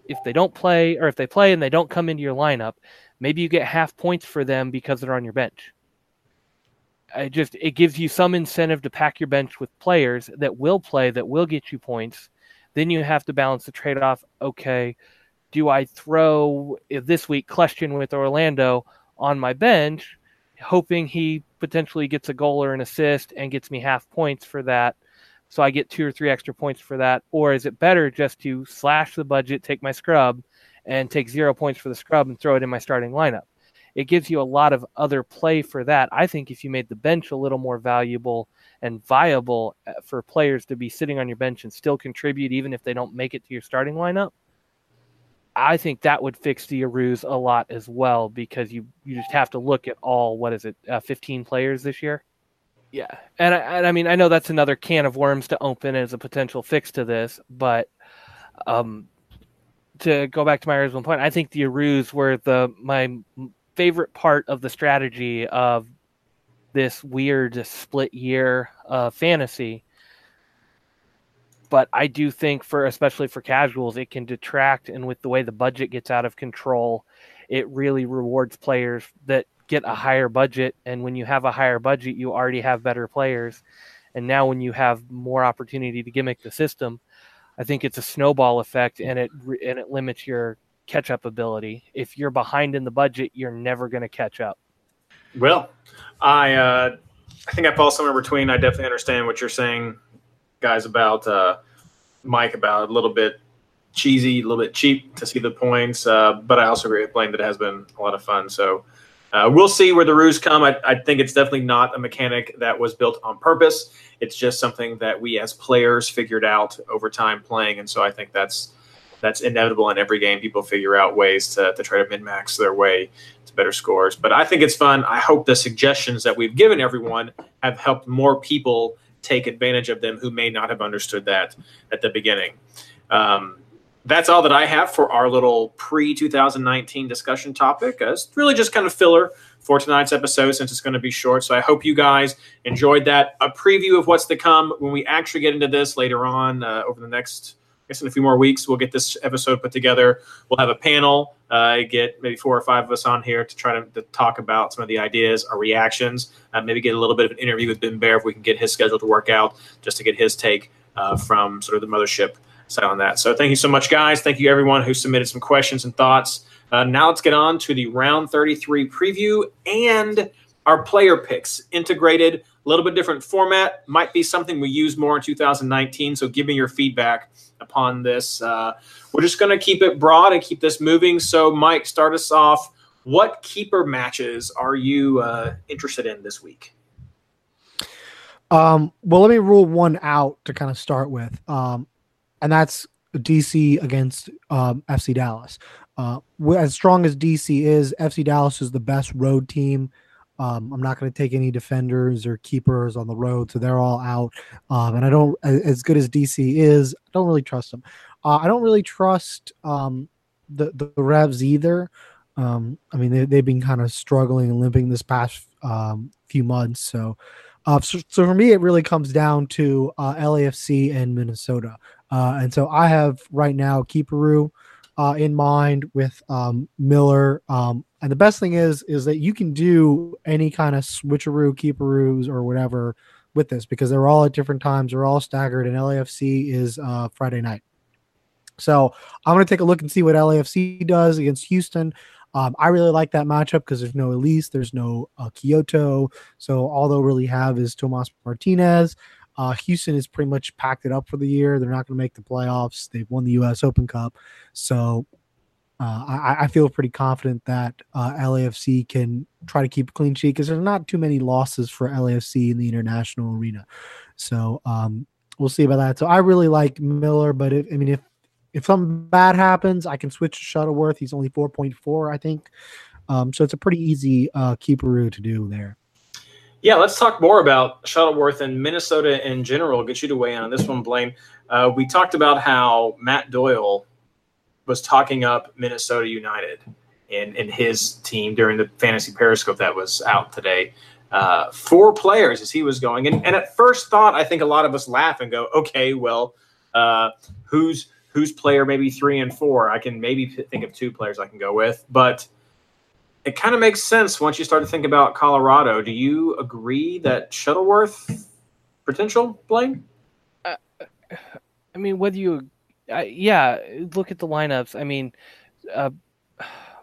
if they don't play, or if they play and they don't come into your lineup, maybe you get half points for them because they're on your bench. it just it gives you some incentive to pack your bench with players that will play, that will get you points. Then you have to balance the trade off. Okay, do I throw this week question with Orlando on my bench, hoping he potentially gets a goal or an assist and gets me half points for that? So I get two or three extra points for that. Or is it better just to slash the budget, take my scrub, and take zero points for the scrub and throw it in my starting lineup? It gives you a lot of other play for that. I think if you made the bench a little more valuable and viable uh, for players to be sitting on your bench and still contribute, even if they don't make it to your starting lineup, I think that would fix the Aruse a lot as well because you you just have to look at all what is it, uh, 15 players this year. Yeah, and I, and I mean I know that's another can of worms to open as a potential fix to this, but um, to go back to my original point, I think the Aruse were the my favorite part of the strategy of this weird split year uh, fantasy but I do think for especially for casuals, it can detract, and with the way the budget gets out of control, it really rewards players that get a higher budget. And when you have a higher budget, you already have better players, and now when you have more opportunity to gimmick the system, I think it's a snowball effect, and it and it limits your catch up ability. If you're behind in the budget, you're never going to catch up. Well, I uh, I think I fall somewhere between. I definitely understand what you're saying guys about uh, Mike about a little bit cheesy, a little bit cheap to see the points. Uh, but I also agree with Blaine that it has been a lot of fun. So uh, we'll see where the ruse come. I, I, think it's definitely not a mechanic that was built on purpose. It's just something that we as players figured out over time playing, and so I think that's that's inevitable in every game. People figure out ways to, to try to min max their way to better scores. But I think it's fun. I hope the suggestions that we've given everyone have helped more people take advantage of them who may not have understood that at the beginning. Um, that's all that I have for our little pre 2019 discussion topic. Uh, it's really just kind of filler for tonight's episode since it's going to be short. So I hope you guys enjoyed that. A preview of what's to come when we actually get into this later on uh, over the next guess in a few more weeks we'll get this episode put together. We'll have a panel, uh, get maybe four or five of us on here to try to, to talk about some of the ideas, our reactions, uh, maybe get a little bit of an interview with Ben Bear if we can get his schedule to work out, just to get his take uh, from sort of the mothership side on that. So thank you so much, guys. Thank you everyone who submitted some questions and thoughts. Uh, now let's get on to the round 33 preview and our player picks integrated a little bit different format might be something we use more in 2019 so give me your feedback upon this. Uh, we're just going to keep it broad and keep this moving. So, Mike, start us off. What keeper matches are you uh, interested in this week? Um, well, let me rule one out to kind of start with, um, and that's DC against um, FC Dallas. Uh, as strong as DC is, FC Dallas is the best road team um, I'm not going to take any defenders or keepers on the road, so they're all out. Um, and I don't, as good as DC is, I don't really trust them. Uh, I don't really trust um, the, the Revs either. Um, I mean, they, they've been kind of struggling and limping this past um, few months. So, uh, so, so, for me, it really comes down to uh, LAFC and Minnesota. Uh, and so I have right now Keeperoo uh, in mind with um, Miller. Um, and the best thing is, is that you can do any kind of switcheroo, keeperoos, or whatever with this because they're all at different times. They're all staggered, and LAFC is uh, Friday night. So I'm going to take a look and see what LAFC does against Houston. Um, I really like that matchup because there's no Elis, there's no uh, Quioto. So all they'll really have is Tomas Martinez. Uh, Houston is pretty much packed it up for the year. They're not going to make the playoffs. They've won the U.S. Open Cup, so uh, I, I, feel pretty confident that uh, LAFC can try to keep a clean sheet because there's not too many losses for LAFC in the international arena. So um, we'll see about that. So I really like Miller, but if, I mean if if something bad happens, I can switch to Shuttleworth. He's only 4.4, I think. Um, so it's a pretty easy uh, keeperoo to do there. Yeah, let's talk more about Shuttleworth and Minnesota in general. Get you to weigh in on this one, Blaine. Uh, we talked about how Matt Doyle was talking up Minnesota United in his team during the fantasy periscope that was out today. Uh, four players as he was going. And, and at first thought, I think a lot of us laugh and go, okay, well, uh, who's who's player maybe three and four? I can maybe think of two players I can go with. But it kind of makes sense once you start to think about Colorado. Do you agree that Shuttleworth potential, Blaine? I mean, whether you, uh, yeah, look at the lineups. I mean, uh,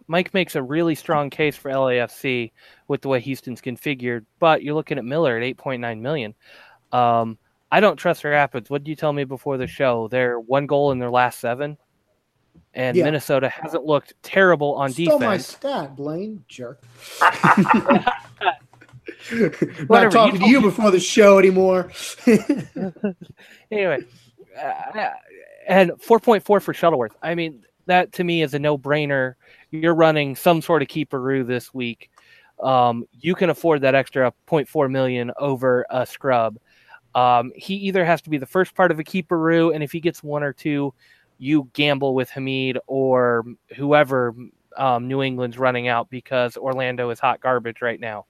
Mike makes a really strong case for LAFC with the way Houston's configured, but you're looking at Miller at 8.9 million. Um, I don't trust Rapids. What did you tell me before the show? They're one goal in their last seven, and Yeah. Minnesota hasn't looked terrible on defense. Stole my defense. stat, Blaine. Jerk. Whatever, Not talking you to you before the show anymore. anyway, uh, and 4.4 for Shuttleworth. I mean, that to me is a no-brainer. You're running some sort of keeperoo this week. Um, you can afford that extra 0.4 million over a scrub. Um, he either has to be the first part of a keeperoo, and if he gets one or two, you gamble with Hamid or whoever um, New England's running out because Orlando is hot garbage right now.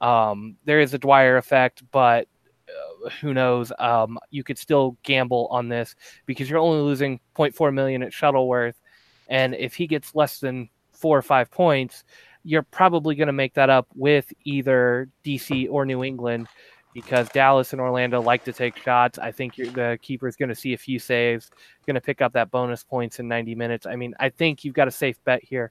Um, there is a Dwyer effect, but uh, who knows? Um, you could still gamble on this because you're only losing 0.4 million at Shuttleworth, and if he gets less than four or five points, you're probably going to make that up with either DC or New England because Dallas and Orlando like to take shots. I think the keeper is going to see a few saves, going to pick up that bonus points in 90 minutes. I mean, I think you've got a safe bet here.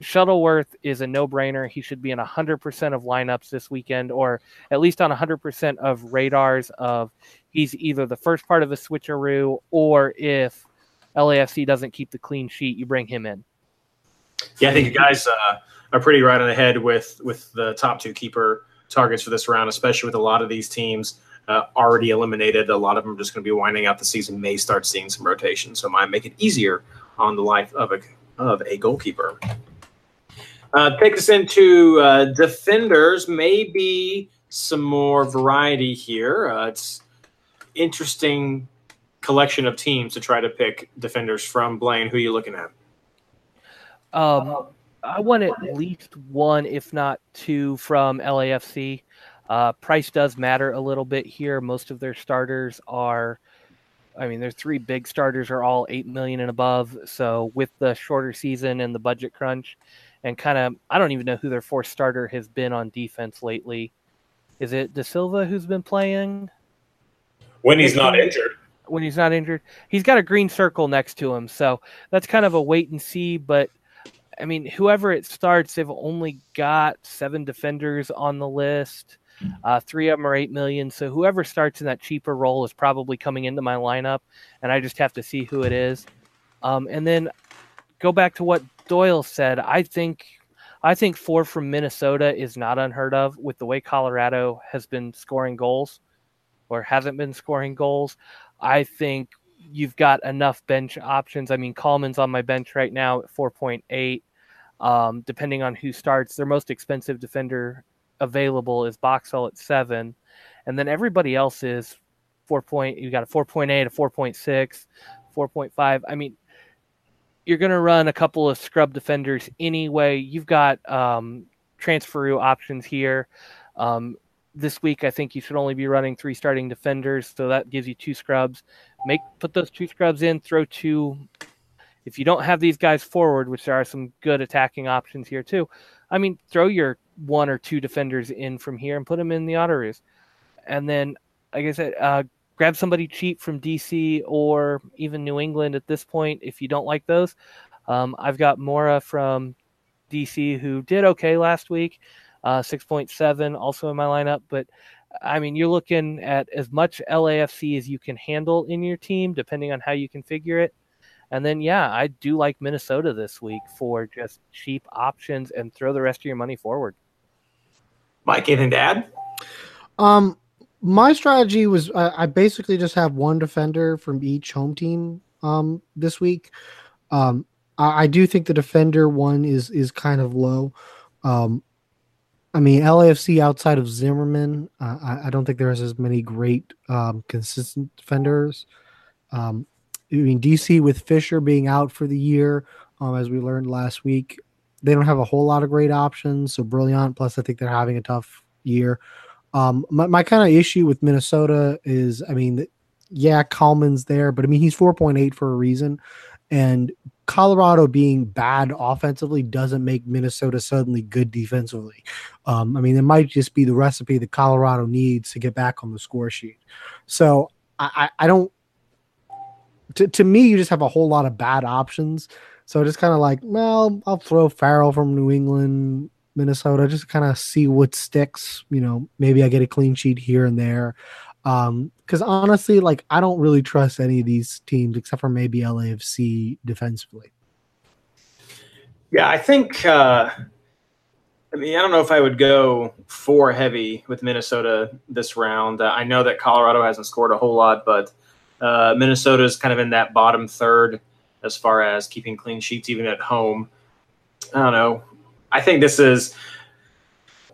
Shuttleworth is a no-brainer. He should be in 100% of lineups this weekend, or at least on 100% of radars of he's either the first part of a switcheroo, or if LAFC doesn't keep the clean sheet, you bring him in. Yeah, I think you guys uh, are pretty right on the head with with the top two keeper targets for this round, especially with a lot of these teams uh, already eliminated. A lot of them are just going to be winding out the season. May start seeing some rotation, so might make it easier on the life of a of a goalkeeper. Uh, take us into uh, defenders. Maybe some more variety here. Uh, it's interesting collection of teams to try to pick defenders from. Blaine, who are you looking at? Um, I want at least one, if not two, from LAFC. Uh, price does matter a little bit here. Most of their starters are, I mean, their three big starters are all eight million and above. So with the shorter season and the budget crunch, and kind of, I don't even know who their fourth starter has been on defense lately. Is it De Silva who's been playing? When he's not injured. when he's not injured. He's got a green circle next to him, so that's kind of a wait and see. But I mean, whoever it starts, they've only got seven defenders on the list. Uh, three of them are eight million. So whoever starts in that cheaper role is probably coming into my lineup, and I just have to see who it is. Um, and then go back to what Doyle said. I think. I think four from Minnesota is not unheard of with the way Colorado has been scoring goals or hasn't been scoring goals. I think you've got enough bench options. I mean, Kallman's on my bench right now at 4.8. Um, depending on who starts, their most expensive defender available is Boxall at seven, and then everybody else is four point. You got a 4.8, a 4.6, 4.5. I mean, you're going to run a couple of scrub defenders anyway. You've got um, transfer options here. Um, this week, I think you should only be running three starting defenders, so that gives you two scrubs. Make put those two scrubs in, throw two. If you don't have these guys forward, which there are some good attacking options here too, I mean, throw your one or two defenders in from here and put them in the Otteroos, and then, like I said, uh, grab somebody cheap from DC or even New England at this point if you don't like those. Um, I've got Mora from DC who did okay last week uh, 6.7 also in my lineup. But I mean, you're looking at as much LAFC as you can handle in your team, depending on how you configure it. And then, yeah, I do like Minnesota this week for just cheap options and throw the rest of your money forward. Mike, anything to add? Um, my strategy was I, I basically just have one defender from each home team um this week. Um, I, I do think the defender one is is kind of low. Um, I mean LAFC outside of Zimmerman, uh, I, I don't think there's as many great um, consistent defenders. Um, I mean DC with Fisher being out for the year, um, as we learned last week, they don't have a whole lot of great options. So Brillant. Plus, I think they're having a tough year. Um, my, my kind of issue with Minnesota is, I mean, yeah, Kallman's there, but I mean, he's 4.8 for a reason. And Colorado being bad offensively doesn't make Minnesota suddenly good defensively. Um, I mean, it might just be the recipe that Colorado needs to get back on the score sheet. So I, I, I don't. To, to me, you just have a whole lot of bad options. So just kind of like, well, I'll throw Farrell from New England, Minnesota, just kind of see what sticks. You know, maybe I get a clean sheet here and there. Um, because honestly, like I don't really trust any of these teams except for maybe LAFC defensively. Yeah, I think. Uh, I mean, I don't know if I would go four heavy with Minnesota this round. Uh, I know that Colorado hasn't scored a whole lot, but uh, Minnesota is kind of in that bottom third as far as keeping clean sheets, even at home. I don't know. I think this is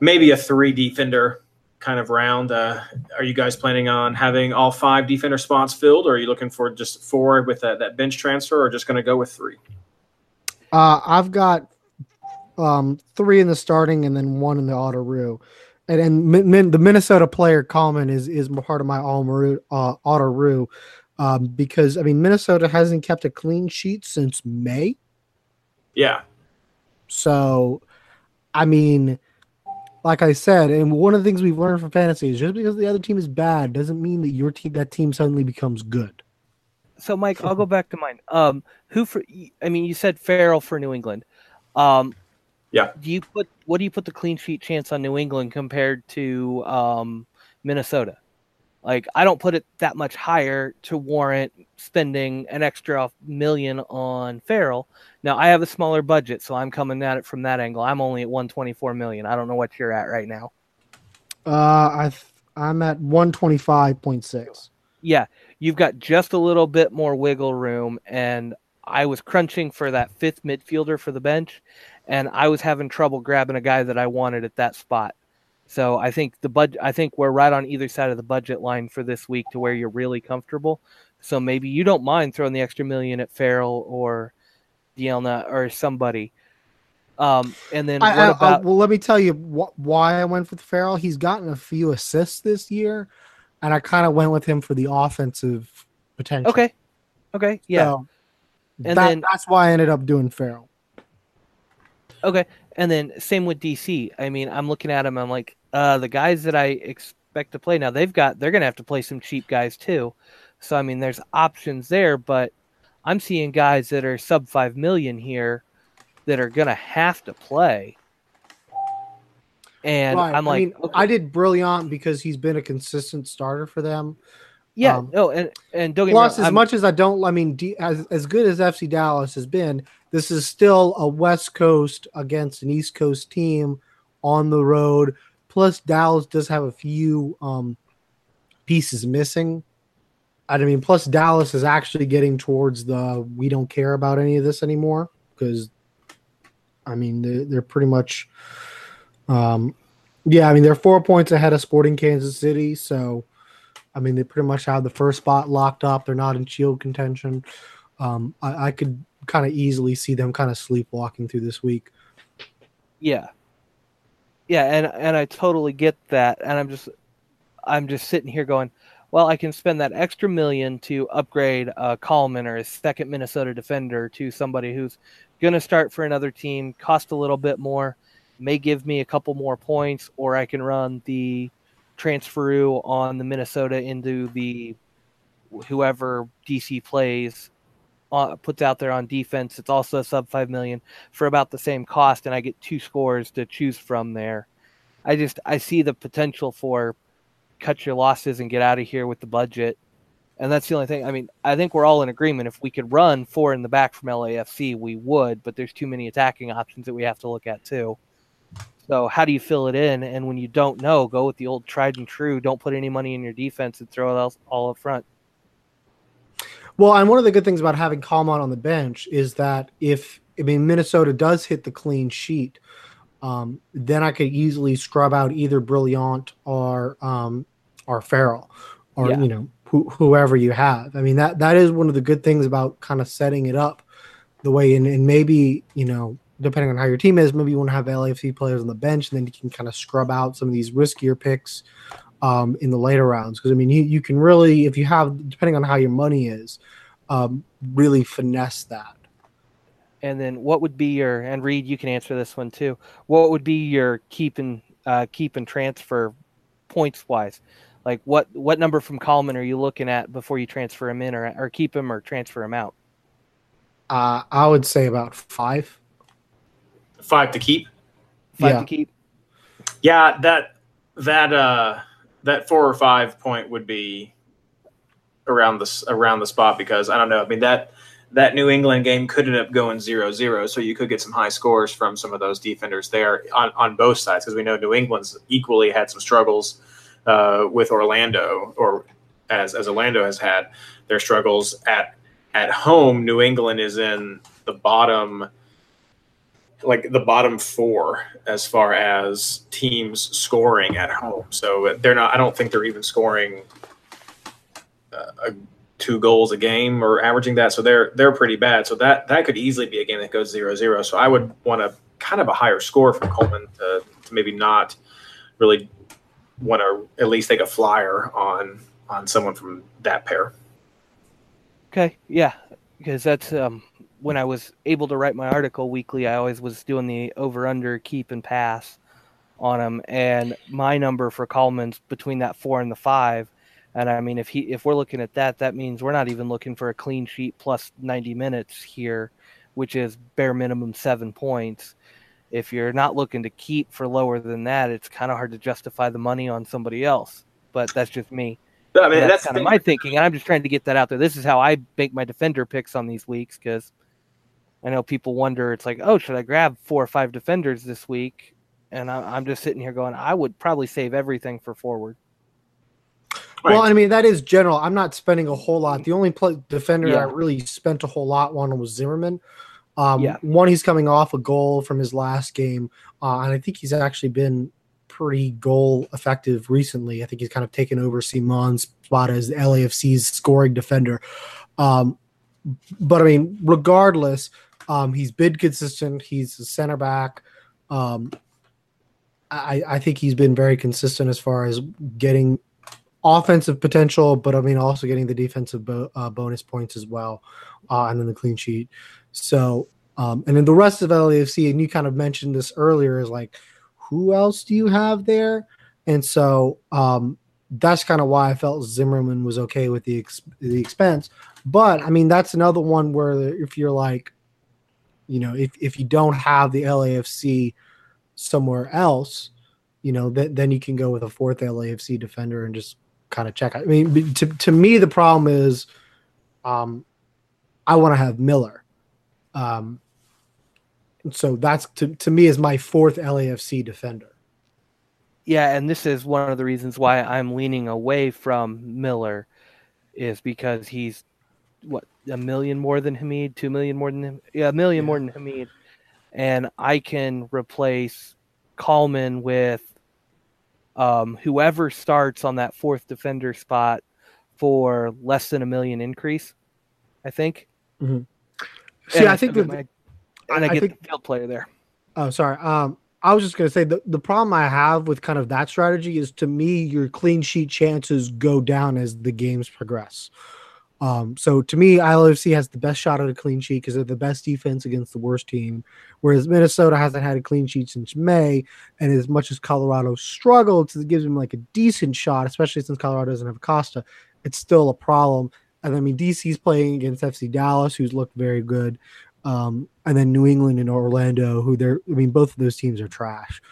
maybe a three defender kind of round. Uh, are you guys planning on having all five defender spots filled, or are you looking for just four with that, that bench transfer, or just going to go with three? Uh, I've got um, three in the starting and then one in the auto And, and min, min, the Minnesota player Kallman is is part of my all uh, auto um, because I mean Minnesota hasn't kept a clean sheet since May. Yeah. So, I mean, like I said, and one of the things we've learned from fantasy is just because the other team is bad doesn't mean that your team that team suddenly becomes good. So, Mike, I'll go back to mine. Um, who for? I mean, you said Farrell for New England. Um, yeah. Do you put what do you put the clean sheet chance on New England compared to um, Minnesota? Like, I don't put it that much higher to warrant spending an extra million on Farrell. Now, I have a smaller budget, so I'm coming at it from that angle. I'm only at 124 million. I don't know what you're at right now. Uh, I I'm at 125.6. Yeah, you've got just a little bit more wiggle room, and I was crunching for that fifth midfielder for the bench, and I was having trouble grabbing a guy that I wanted at that spot. So I think the budget. I think we're right on either side of the budget line for this week to where you're really comfortable. So maybe you don't mind throwing the extra million at Farrell or Dielna or somebody. Um, and then I, what I, about? I, well, let me tell you wh- why I went with Farrell. He's gotten a few assists this year, and I kind of went with him for the offensive potential. Okay, okay, yeah. So and that, then that's why I ended up doing Farrell. Okay, and then same with DC. I mean, I'm looking at him. I'm like, uh, the guys that I expect to play now, they've got they're gonna have to play some cheap guys too. So I mean, there's options there, but I'm seeing guys that are sub five million here that are gonna have to play. And right. I'm like, I, mean, okay. I did Brillant because he's been a consistent starter for them. Yeah. Um, no, and and don't plus, as I'm, much as I don't, I mean, D, as as good as FC Dallas has been, this is still a West Coast against an East Coast team on the road. Plus, Dallas does have a few um, pieces missing. I mean, plus Dallas is actually getting towards the we don't care about any of this anymore because, I mean, they're, they're pretty much, um, yeah, I mean, they're four points ahead of Sporting Kansas City. So, I mean, they pretty much have the first spot locked up. They're not in shield contention. Um, I, I could kind of easily see them kind of sleepwalking through this week. Yeah, yeah, and and I totally get that, and I'm just I'm just sitting here going, well, I can spend that extra million to upgrade uh, a Kallman or a second Minnesota defender to somebody who's going to start for another team, cost a little bit more, may give me a couple more points, or I can run the transfer on the Minnesota into the whoever DC plays uh, puts out there on defense. It's also a sub five million for about the same cost, and I get two scores to choose from there. I just I see the potential for cut your losses and get out of here with the budget. And that's the only thing. I mean, I think we're all in agreement. If we could run four in the back from LAFC, we would, but there's too many attacking options that we have to look at too. So how do you fill it in? And when you don't know, go with the old tried and true. Don't put any money in your defense and throw it all up front. Well, and one of the good things about having Kallman on the bench is that if I mean Minnesota does hit the clean sheet, um, then I could easily scrub out either Brillant or um, or Farrell, or yeah. you know wh- whoever you have. I mean that that is one of the good things about kind of setting it up the way, and, and maybe you know depending on how your team is, maybe you want to have LAFC players on the bench, and then you can kind of scrub out some of these riskier picks um, in the later rounds. Because I mean, you, you can really, if you have, depending on how your money is, um, really finesse that. And then what would be your and Reed, you can answer this one too. What would be your keep and uh, keep and transfer points wise? Like what what number from Kallman are you looking at before you transfer him in or or keep him or transfer him out? Uh, I would say about five. Five to keep. Five Yeah. to keep. Yeah, that that uh that four or five point would be around the around the spot because I don't know. I mean that that New England game could end up going 0-0, so you could get some high scores from some of those defenders there on, on both sides because we know New England's equally had some struggles uh, with Orlando or as as Orlando has had their struggles at at home. New England is in the bottom like the bottom four as far as teams scoring at home. So they're not. I don't think they're even scoring uh, two goals a game or averaging that. So they're they're pretty bad. So that that could easily be a game that goes 0-0. So I would want a kind of a higher score from Coleman to, to maybe not really want to at least take a flyer on on someone from that pair. Okay, yeah, because that's um, when I was able to write my article weekly. I always was doing the over under keep and pass on him, and my number for Coleman's between that four and the five. And I mean, if he if we're looking at that, that means we're not even looking for a clean sheet plus ninety minutes here, which is bare minimum seven points. If you're not looking to keep for lower than that, it's kind of hard to justify the money on somebody else. But that's just me I mean, that's, that's, kind of my thinking, and I'm just trying to get that out there. This is how I make my defender picks on these weeks because I know people wonder. It's like, oh, should I grab four or five defenders this week? And I, I'm just sitting here going, I would probably save everything for forward. Well, Right. I mean that is general. I'm not spending a whole lot. The only pl- defender Yeah. I really spent a whole lot on was Zimmerman. Um, Yeah. One, he's coming off a goal from his last game, uh, and I think he's actually been pretty goal effective recently. I think he's kind of taken over Ciman's spot as the LAFC's scoring defender. Um, but I mean, regardless, um, he's been consistent. He's a center back. Um, I, I think he's been very consistent as far as getting offensive potential, but I mean also getting the defensive bo- uh, bonus points as well, uh, and then the clean sheet. So, um, and then the rest of LAFC, and you kind of mentioned this earlier, is like, who else do you have there? And so um, that's kind of why I felt Zimmerman was okay with the ex- the expense. But I mean, that's another one where if you're like, you know, if if you don't have the LAFC somewhere else, you know, th- then you can go with a fourth LAFC defender and just kind of check. out. I mean, to to me, the problem is, um, I want to have Miller. Um, so that's to to me is my fourth LAFC defender. Yeah, and this is one of the reasons why I'm leaning away from Miller, is because he's what a million more than Hamid, two million more than him, yeah, a million more than Hamid, and I can replace Coleman with um, whoever starts on that fourth defender spot for less than a million increase. I think. See, And I think that my- and I, I get think- the field player there. Oh, sorry. Um, I was just gonna say the, the problem I have with kind of that strategy is to me your clean sheet chances go down as the games progress. Um, so to me, LAFC has the best shot at a clean sheet because they're the best defense against the worst team, whereas Minnesota hasn't had a clean sheet since May. And as much as Colorado struggled, it gives them like a decent shot, especially since Colorado doesn't have Costa. It's still a problem. And I mean, DC's playing against FC Dallas, who's looked very good um, and then New England and Orlando, who they're I mean, both of those teams are trash.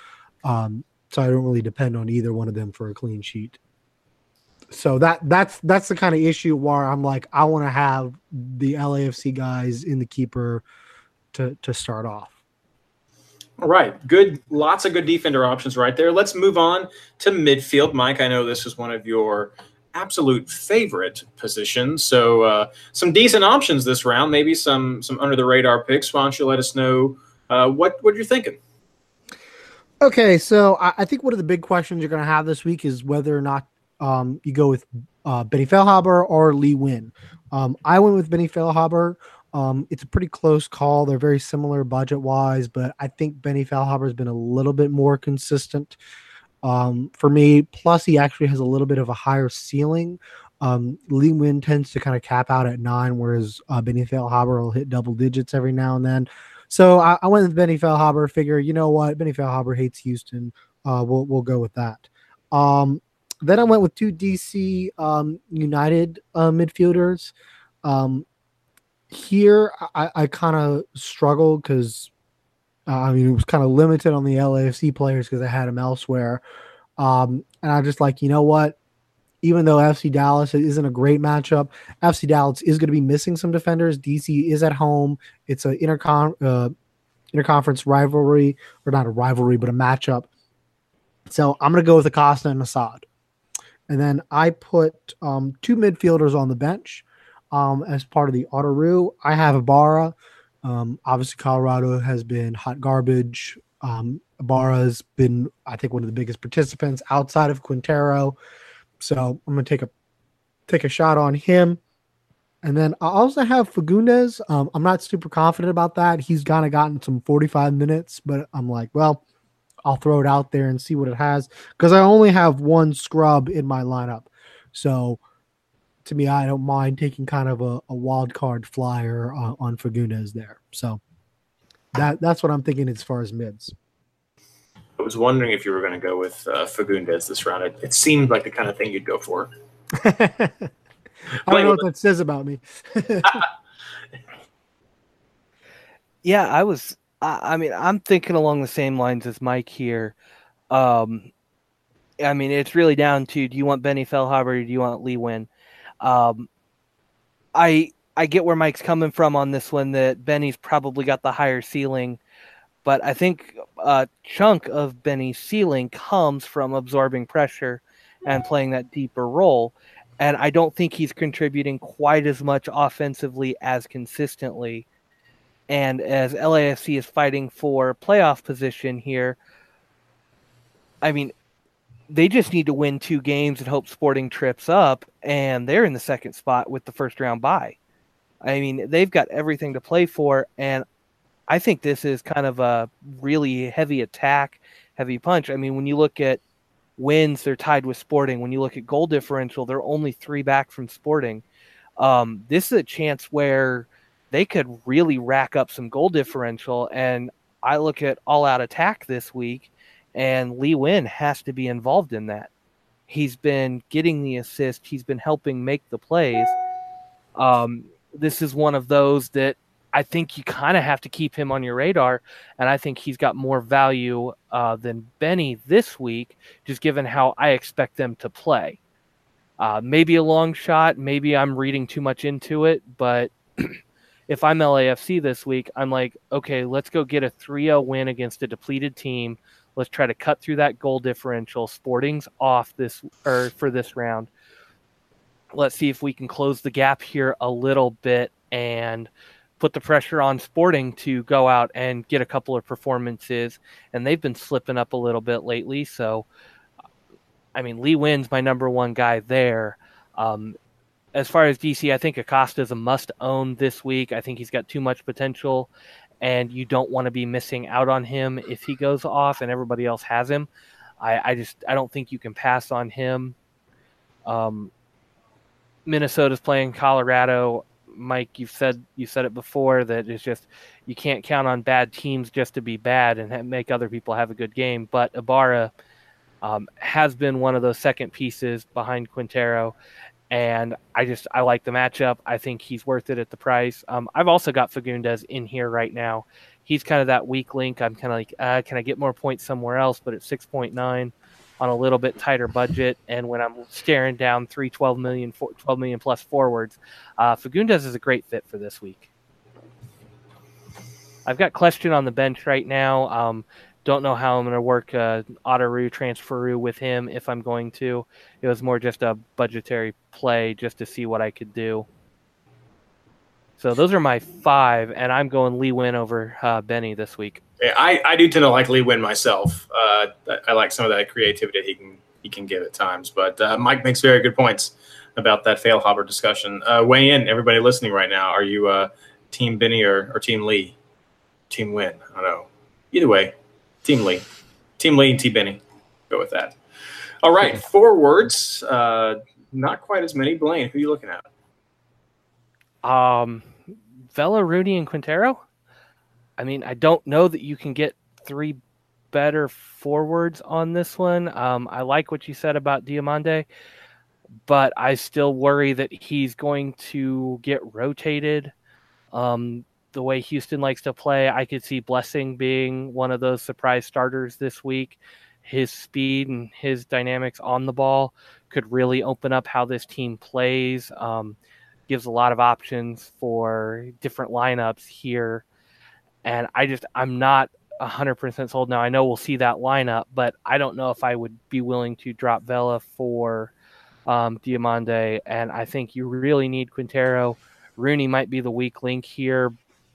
Um, so I don't really depend on either one of them for a clean sheet. So that that's that's the kind of issue where I'm like, I want to have the LAFC guys in the keeper to to start off. All right, good. Lots of good defender options right there. Let's move on to midfield. Mike, I know this is one of your absolute favorite positions. So uh, some decent options this round. Maybe some some under the radar picks. Why don't you let us know uh, what what you're thinking? Okay, so I, I think one of the big questions you're going to have this week is whether or not um, you go with uh, Benny Feilhaber or Lee Nguyen. Um, I went with Benny Feilhaber. Um, it's a pretty close call. They're very similar budget wise, but I think Benny Feilhaber has been a little bit more consistent um, for me. Plus, he actually has a little bit of a higher ceiling Um, Lee Nguyen tends to kind of cap out at nine, whereas uh, Benny Feilhaber will hit double digits every now and then. So I, I went with Benny Feilhaber. Figure, you know what, Benny Feilhaber hates Houston. Uh, we'll we'll go with that. Um, then I went with two DC um, United uh, midfielders. Um, here, I, I kind of struggled because uh, I mean it was kind of limited on the LAFC players because I had them elsewhere. Um, and I just like, you know what? Even though FC Dallas isn't a great matchup, FC Dallas is going to be missing some defenders. DC is at home. It's an intercon uh, interconference rivalry, or not a rivalry, but a matchup. So I'm going to go with Acosta and Asad. And then I put um, two midfielders on the bench um, as part of the Autoroo. I have Ibarra. Um, obviously, Colorado has been hot garbage. Um, Ibarra's been, I think, one of the biggest participants outside of Quintero. So I'm going to take a take a shot on him. And then I also have Fagundes. Um, I'm not super confident about that. He's kind of gotten some 45 minutes, but I'm like, well, I'll throw it out there and see what it has because I only have one scrub in my lineup. So to me, I don't mind taking kind of a, a wild card flyer on, on Fagundes there. So that that's what I'm thinking as far as mids. I was wondering if you were going to go with uh, Fagundes this round. It, it seemed like the kind of thing you'd go for. I don't know what that says about me. Yeah, I was. I, I mean, I'm thinking along the same lines as Mike here. Um, I mean, it's really down to do you want Benny Feilhaber or do you want Lee Nguyen? Um, I I get where Mike's coming from on this one. That Benny's probably got the higher ceiling, but I think a chunk of Benny's ceiling comes from absorbing pressure and playing that deeper role. And I don't think he's contributing quite as much offensively as consistently. And as LAFC is fighting for playoff position here, I mean, they just need to win two games and hope Sporting trips up, and they're in the second spot with the first round bye. I mean, they've got everything to play for, and I think this is kind of a really heavy attack, heavy punch. I mean, when you look at wins, they're tied with Sporting. When you look at goal differential, they're only three back from Sporting. Um, this is a chance where they could really rack up some goal differential. And I look at all out attack this week, and Lee Nguyen has to be involved in that. He's been getting the assist, he's been helping make the plays. Um, this is one of those that I think you kind of have to keep him on your radar, and I think he's got more value uh, than Benny this week, just given how I expect them to play. Uh, maybe a long shot, maybe I'm reading too much into it, but if I'm LAFC this week, I'm like, okay, let's go get a 3 0 win against a depleted team. Let's try to cut through that goal differential. Sporting's off this or for this round. Let's see if we can close the gap here a little bit and put the pressure on Sporting to go out and get a couple of performances. And they've been slipping up a little bit lately. So, I mean, Lee Nguyen's my number one guy there. Um, as far as DC, I think Acosta is a must own this week. I think he's got too much potential, and you don't want to be missing out on him if he goes off and everybody else has him. I, I just I don't think you can pass on him. Um, Minnesota's playing Colorado. Mike, you've said you said it before that it's just you can't count on bad teams just to be bad and make other people have a good game. But Ibarra um, has been one of those second pieces behind Quintero, and I just I like the matchup. I think he's worth it at the price. Um, I've also got Fagundes in here right now. He's kind of that weak link. I'm kind of like, uh, can I get more points somewhere else? But at 6.9 on a little bit tighter budget, and when I'm staring down three 12 million, 12 million plus forwards, uh, Fagundes is a great fit for this week. I've got Kljestan on the bench right now. Um, don't know how I'm going to work uh, Autoroo, Transferoo with him if I'm going to. It was more just a budgetary play just to see what I could do. So those are my five, and I'm going Lee Nguyen over uh, Benny this week. Yeah, I, I do tend to like Lee Nguyen myself. Uh, I, like some of that creativity he can he can give at times. But uh, Mike makes very good points about that Feilhaber discussion. Uh, weigh in, everybody listening right now. Are you uh, Team Benny or, or Team Lee? Team Nguyen? I don't know. Either way, Team Lee. Team Lee and T Benny. Go with that. All right, forwards. Uh, not quite as many. Blaine, who are you looking at? Um, Vela, Rooney, and Quintero. I mean, I don't know that you can get three better forwards on this one. Um, I like what you said about Diomande, but I still worry that he's going to get rotated. Um, the way Houston likes to play, I could see Blessing being one of those surprise starters this week. His speed and his dynamics on the ball could really open up how this team plays. Um, gives a lot of options for different lineups here. And I just, I'm not 100% sold now. I know we'll see that lineup, but I don't know if I would be willing to drop Vela for um, Diomande. And I think you really need Quintero. Rooney might be the weak link here,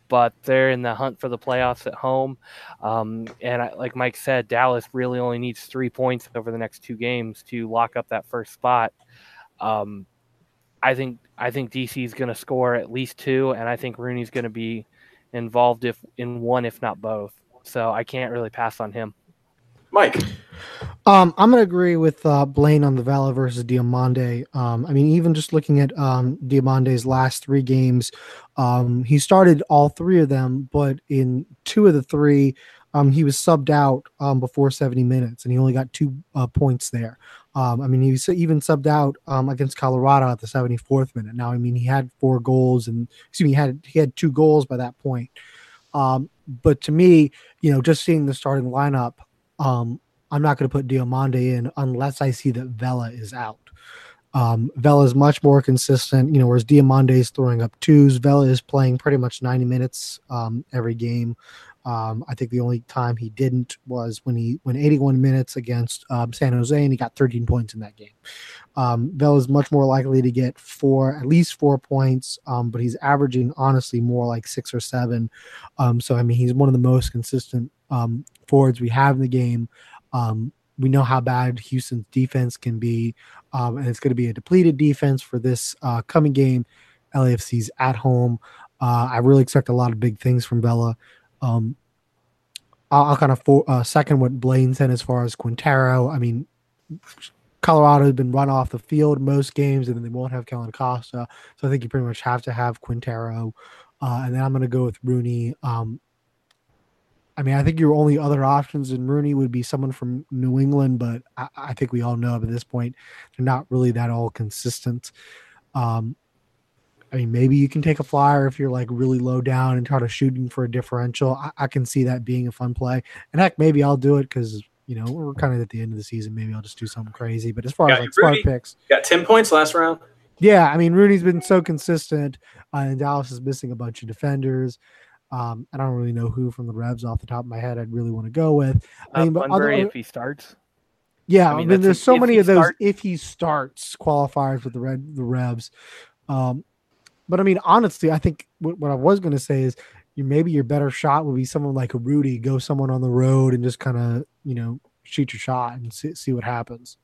but they're in the hunt for the playoffs at home. Um, and I, like Mike said, Dallas really only needs three points over the next two games to lock up that first spot. Um, I think I think DC is going to score at least two, and I think Rooney's going to be involved if in one, if not both. So I can't really pass on him. Mike. Um, I'm gonna agree with uh, Blaine on the Vela versus Diomande. Um, I mean, even just looking at um, Diomande's last three games, um, he started all three of them, but in two of the three, um, he was subbed out um, before 70 minutes, and he only got two uh, points there. I mean, he was even subbed out against Colorado at the 74th minute. Now, I mean, he had four goals, and excuse me, he had he had two goals by that point. But to me, you know, just seeing the starting lineup, um, I'm not going to put Diomande in unless I see that Vela is out. Um, Vela is much more consistent, you know, whereas Diomande is throwing up twos. Vela is playing pretty much 90 minutes um, every game. Um, I think the only time he didn't was when he when 81 minutes against um, San Jose and he got 13 points in that game. Um, is much more likely to get four, at least four points, um, but he's averaging honestly more like six or seven. Um, so I mean, he's one of the most consistent um, forwards we have in the game. Um, we know how bad Houston's defense can be, um, and it's going to be a depleted defense for this uh, coming game. LAFC's at home. Uh, I really expect a lot of big things from Vela. Um, I'll, I'll kind of for, uh, second what Blaine said as far as Quintero. I mean, Colorado has been run off the field most games, and then they won't have Kellyn Costa. So I think you pretty much have to have Quintero. Uh, and then I'm going to go with Rooney. Um, I mean, I think your only other options in Rooney would be someone from New England, but I, I think we all know at this point they're not really that all consistent. Um, I mean, maybe you can take a flyer if you're like really low down and try to shooting for a differential. I, I can see that being a fun play. And heck, maybe I'll do it because you know we're kind of at the end of the season. Maybe I'll just do something crazy. But as far Yeah, as like smart picks, Got 10 points last round. yeah, I mean Rooney's been so consistent, uh, and Dallas is missing a bunch of defenders. Um, I don't really know who from the Revs off the top of my head I'd really want to go with. I Uh, mean, but other, if he starts, yeah, I I mean, mean, there's a- so many of those start- if he starts qualifiers with the red the Revs. Um, but I mean, honestly, I think what, what I was going to say is you maybe your better shot would be someone like a Rudy, go someone on the road and just kind of you know shoot your shot and see, see what happens.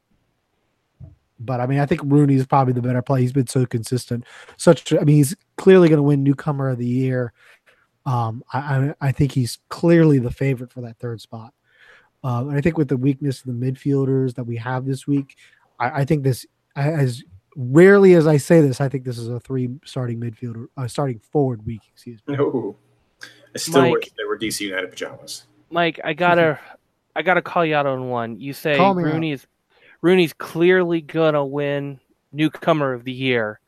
But I mean, I think Rooney is probably the better play. He's been so consistent. Such, I mean, he's clearly going to win newcomer of the year. Um, I, I, I think he's clearly the favorite for that third spot. Um, and I think with the weakness of the midfielders that we have this week, I, I think this, as rarely as I say this, I think this is a three starting midfielder, uh, starting forward week. Excuse me. No. I still Mike. wish they were DC United pajamas. Mike, I gotta, I gotta call you out on one. You say Call me out. Rooney's, Rooney's clearly gonna win newcomer of the year.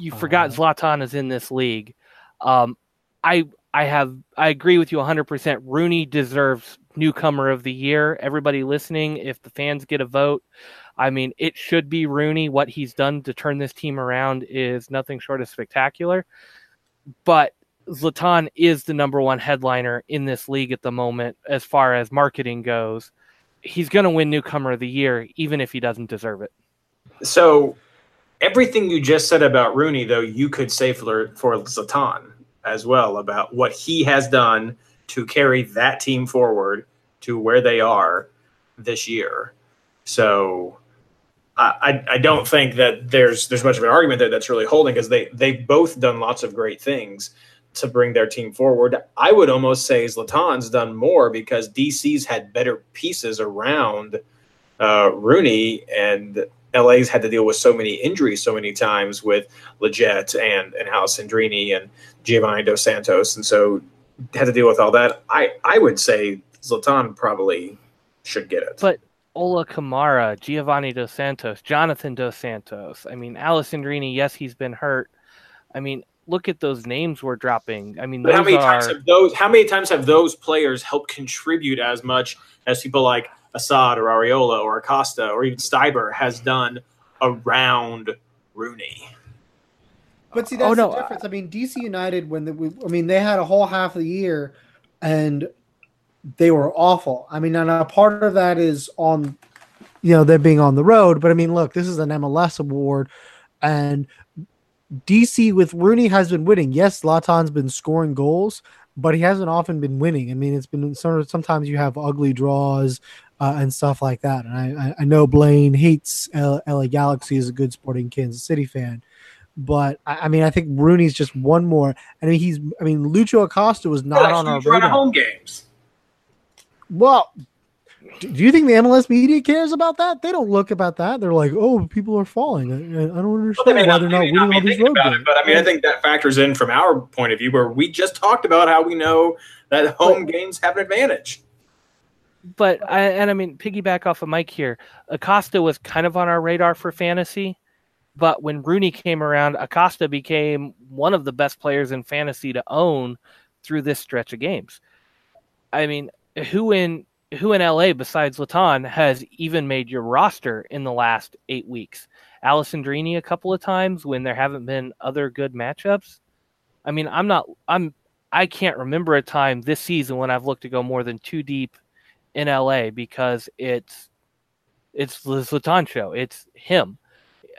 You forgot Uh-huh. Zlatan is in this league. Um, I, I have, I agree with you 100%. Rooney deserves newcomer of the year. Everybody listening, if the fans get a vote, I mean, it should be Rooney. What he's done to turn this team around is nothing short of spectacular. But Zlatan is the number one headliner in this league at the moment as far as marketing goes. He's going to win newcomer of the year, even if he doesn't deserve it. So everything you just said about Rooney, though, you could say for, for Zlatan as well about what he has done to carry that team forward to where they are this year. So I, I don't think that there's there's much of an argument there that's really holding because they they've both done lots of great things to bring their team forward. I would almost say Zlatan's done more because DC's had better pieces around uh, Rooney and LA's had to deal with so many injuries so many times with Lletget and and Alessandrini and Giovanni Dos Santos, and so had to deal with all that. I I would say Zlatan probably should get it. But Ola Kamara, Giovanni Dos Santos, Jonathan Dos Santos. I mean, Alessandrini, yes, he's been hurt. I mean, look at those names we're dropping. I mean, But how many are times have those? How many times have those players helped contribute as much as people like Asad or Arriola or Acosta or even Stieber has done around Rooney? But see, Oh, that's no, the difference. I mean, DC United when the, I mean they had a whole half of the year, and they were awful. I mean, and a part of that is on, you know, them being on the road. But I mean, look, this is an MLS award, and DC with Rooney has been winning. Yes, Zlatan's been scoring goals, but he hasn't often been winning. I mean, it's been sort of sometimes you have ugly draws uh, and stuff like that. And I, I, know Blaine hates LA Galaxy as a good sporting Kansas City fan, but I, mean, I think Rooney's just one more. I mean, he's. I mean, Lucho Acosta was not on our Huge run of radar. home games. Well, do do you think the MLS media cares about that? They don't look about that. They're like, oh, people are falling. I, I don't Well, understand they why not, they're not may winning be all these road games. but I mean, I think that factors in from our point of view, where we just talked about how we know that home games have an advantage. but I, and I mean, piggyback off of Mike here. Acosta was kind of on our radar for fantasy, but when Rooney came around, Acosta became one of the best players in fantasy to own through this stretch of games. I mean, who in who in LA besides Zlatan has even made your roster in the last eight weeks? Alessandrini a couple of times when there haven't been other good matchups. I mean, I'm not. I'm. I can't remember a time this season when I've looked to go more than two deep in LA because it's it's the Zlatan show. It's him.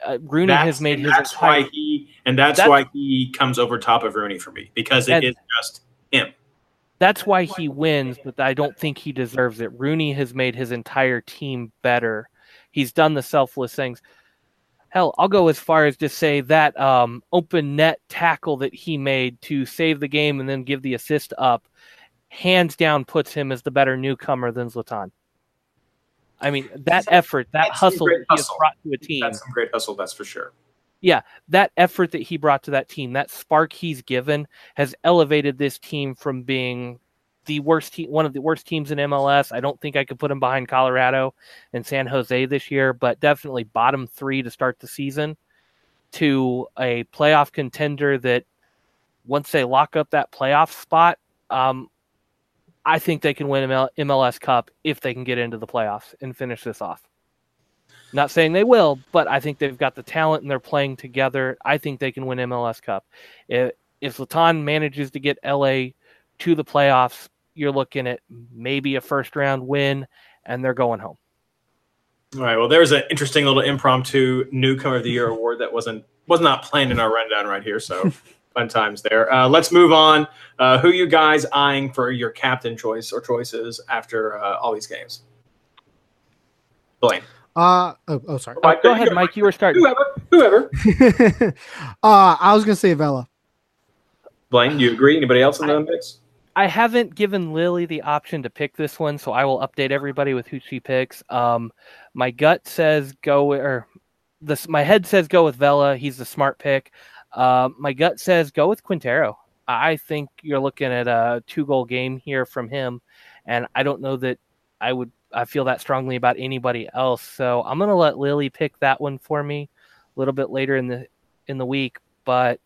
Uh, Rooney That's, has made his that's entire, why he and that's, That's- why he comes over top of Rooney for me because it is And- just him. That's why he wins, but I don't think he deserves it. Rooney has made his entire team better. He's done the selfless things. Hell, I'll go as far as to say that um, open net tackle that he made to save the game and then give the assist up, hands down puts him as the better newcomer than Zlatan. I mean, that effort, that hustle great he has brought to a team. That's some great hustle, that's for sure. That effort that he brought to that team, that spark he's given, has elevated this team from being the worst team, one of the worst teams in MLS. I don't think I could put him behind Colorado and San Jose this year, but definitely bottom three to start the season to a playoff contender that once they lock up that playoff spot, um, I think they can win ML- MLS Cup if they can get into the playoffs and finish this off. Not saying they will, but I think they've got the talent and they're playing together. I think they can win MLS Cup. If, if Zlatan manages to get LA to the playoffs, you're looking at maybe a first round win and they're going home. All right. Well, there's an interesting little impromptu newcomer of the year award that wasn't was not planned in our rundown right here. So fun times there. Uh, let's move on. Uh, who you guys eyeing for your captain choice or choices after uh, all these games? Blaine. Uh oh, oh sorry. Oh, go ahead, Mike. You were starting. Whoever. Whoever. uh, I was gonna say Vela. Blaine, do you agree? Anybody else in the mix? I haven't given Lily the option to pick this one, so I will update everybody with who she picks. Um, my gut says go or this. My head says go with Vela. He's the smart pick. Uh, my gut says go with Quintero. I think you're looking at a two goal game here from him, and I don't know that I would. I feel that strongly about anybody else, so I'm gonna let Lily pick that one for me a little bit later in the in the week. But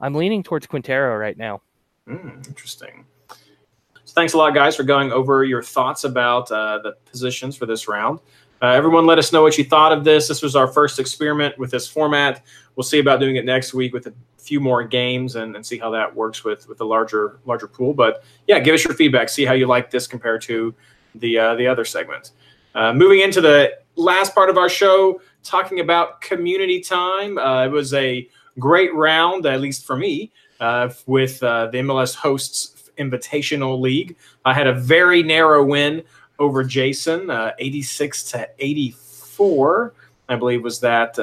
I'm leaning towards Quintero right now. Mm, interesting. So thanks a lot, guys, for going over your thoughts about uh, the positions for this round. Uh, everyone, let us know what you thought of this. This was our first experiment with this format. We'll see about doing it next week with a few more games and, and see how that works with with the larger larger pool. But yeah, give us your feedback. See how you like this compared to the uh, the other segments. Uh, moving into the last part of our show, talking about community time. Uh, it was a great round, at least for me, uh, with uh, the MLS hosts Invitational League. I had a very narrow win over Jason, uh, 86 to 84, I believe was that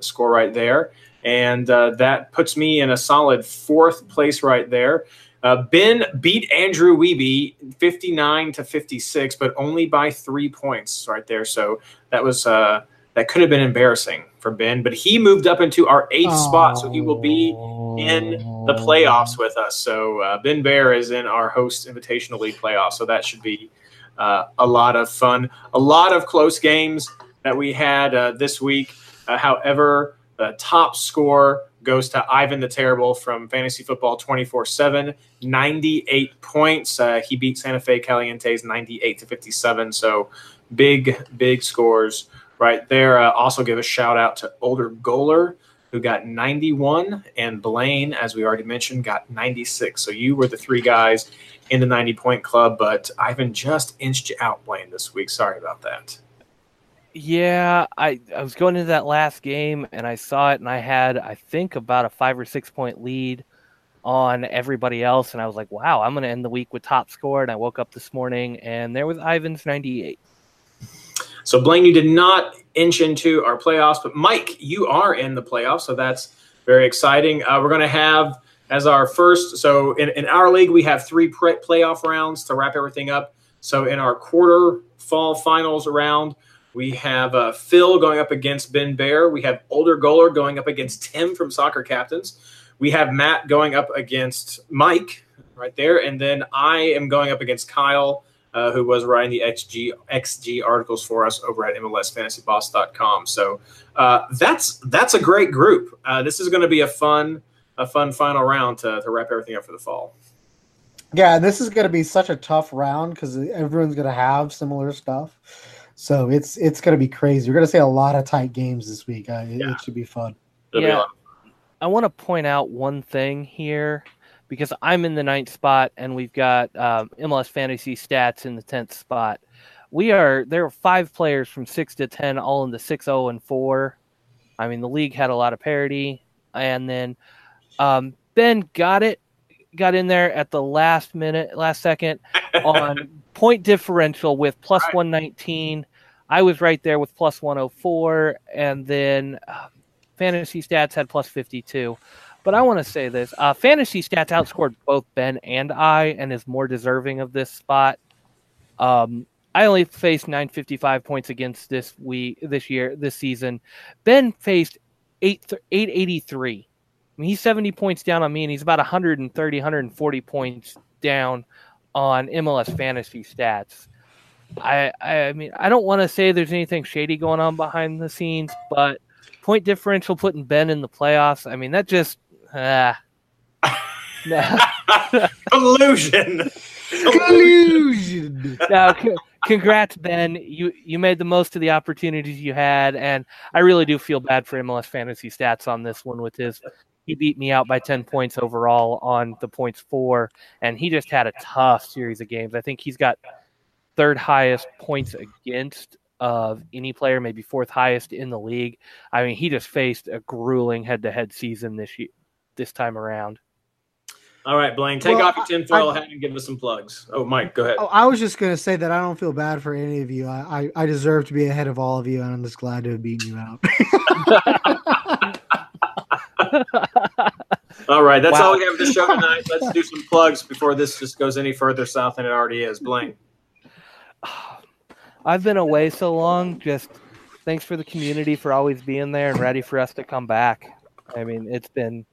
score right there. And that puts me in a solid fourth place right there. Uh, ben beat Andrew Weeby 59 to 56, but only by three points right there. So that was uh, that could have been embarrassing for Ben, but he moved up into our eighth spot, so he will be in the playoffs with us. So uh, Ben Bear is in our host invitational league playoffs, so that should be uh, a lot of fun. A lot of close games that we had uh, this week. Uh, however, the top score goes to Ivan the Terrible from Fantasy Football 24 7, 98 points. Uh, he beat Santa Fe Calientes 98 to 57. So big, big scores right there. Uh, also give a shout out to Older Goaler, who got 91, and Blaine, as we already mentioned, got 96. So you were the three guys in the 90 point club, but Ivan just inched you out, Blaine, this week. Sorry about that. Yeah, I, I was going into that last game and I saw it and I had I think about a five or six point lead on everybody else and I was like, wow, I'm gonna end the week with top score and I woke up this morning and there was Ivan's 98. So Blaine, you did not inch into our playoffs, but Mike, you are in the playoffs, so that's very exciting. Uh, we're going to have as our first. So in, in our league, we have three pre- playoff rounds to wrap everything up. So in our quarter fall finals round, we have uh, Phil going up against Ben Bear. We have Older Goaler going up against Tim from Soccer Captains. We have Matt going up against Mike right there, and then I am going up against Kyle uh, who was writing the XG XG articles for us over at MLSFantasyBoss.com. So uh, that's that's a great group. Uh, this is going to be a fun a fun final round to, to wrap everything up for the fall. Yeah, this is going to be such a tough round because everyone's going to have similar stuff. So it's it's going to be crazy. We're going to see a lot of tight games this week. Uh, it, yeah. it, should be fun. It'll yeah, be I want to point out one thing here because I'm in the ninth spot and we've got um, MLS fantasy stats in the tenth spot. We are there are five players from six to ten, all in the six zero oh, and four. I mean, the league had a lot of parity, and then um, Ben got it, got in there at the last minute, last second on point differential with plus right. one nineteen. I was right there with 104. and then uh, fantasy stats had plus fifty two. But I want to say this: uh, fantasy stats outscored both Ben and I, and is more deserving of this spot. Um, I only faced 955 points against this week, this year, this season. Ben faced eight 883. I mean, he's 70 points down on me, and he's about 130, 140 points down on MLS fantasy stats. I, I mean, I don't want to say there's anything shady going on behind the scenes, but point differential putting Ben in the playoffs. I mean, that just Ah. Collusion. Collusion. now, c- congrats, Ben. You you made the most of the opportunities you had, and I really do feel bad for MLS fantasy stats on this one with his. He beat me out by ten points overall on the points four, and he just had a tough series of games. I think he's got third highest points against of any player, maybe fourth highest in the league. I mean, he just faced a grueling head-to-head season this year this time around. All right, Blaine, take well, off your tinfoil hat and give us some plugs. Oh, Mike, go ahead. Oh, I was just going to say that I don't feel bad for any of you. I, I, I, deserve to be ahead of all of you, and I'm just glad to have beaten you out. all right, that's wow. all we have for the show tonight. Let's do some plugs before this just goes any further south than it already is. Blaine. I've been away so long. Just thanks for the community for always being there and ready for us to come back. I mean, it's been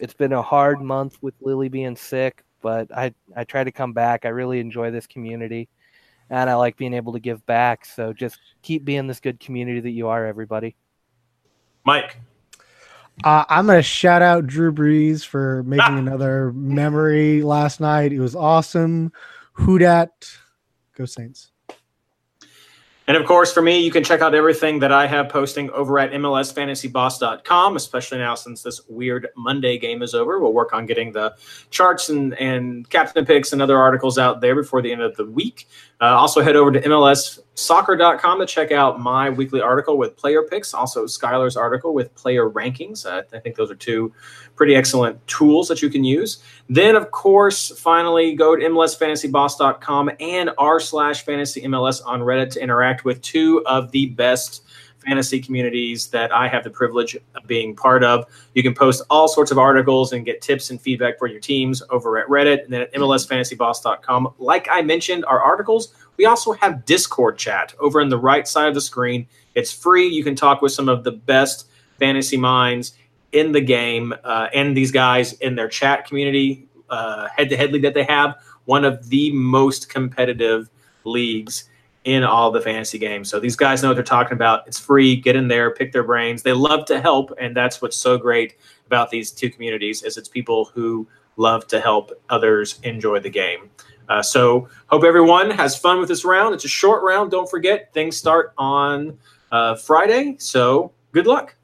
it's been a hard month with Lily being sick, but I I try to come back. I really enjoy this community, and I like being able to give back. So just keep being this good community that you are, everybody. Mike. Uh, I'm gonna shout out Drew Brees for making ah. another memory last night. It was awesome. Who dat? Go Saints. And of course, for me, you can check out everything that I have posting over at MLSFantasyBoss.com, especially now since this weird Monday game is over. We'll work on getting the charts and, and captain picks and other articles out there before the end of the week. Uh, also, head over to MLSsoccer.com to check out my weekly article with player picks, also Skylar's article with player rankings. Uh, I think those are two pretty excellent tools that you can use. Then, of course, finally go to MLSFantasyBoss.com and r slash fantasy MLS on Reddit to interact with two of the best fantasy communities that I have the privilege of being part of. You can post all sorts of articles and get tips and feedback for your teams over at Reddit and then at MLSFantasyBoss.com. Like I mentioned, our articles We also have Discord chat over on the right side of the screen. It's free. You can talk with some of the best fantasy minds in the game uh, and these guys in their chat community, head to head league that they have. One of the most competitive leagues in all the fantasy games. So these guys know what they're talking about. It's free. Get in there, pick their brains. They love to help, and that's what's so great about these two communities is it's people who love to help others enjoy the game. Uh, so hope everyone has fun with this round. It's a short round. Don't forget things start on uh, Friday. So good luck.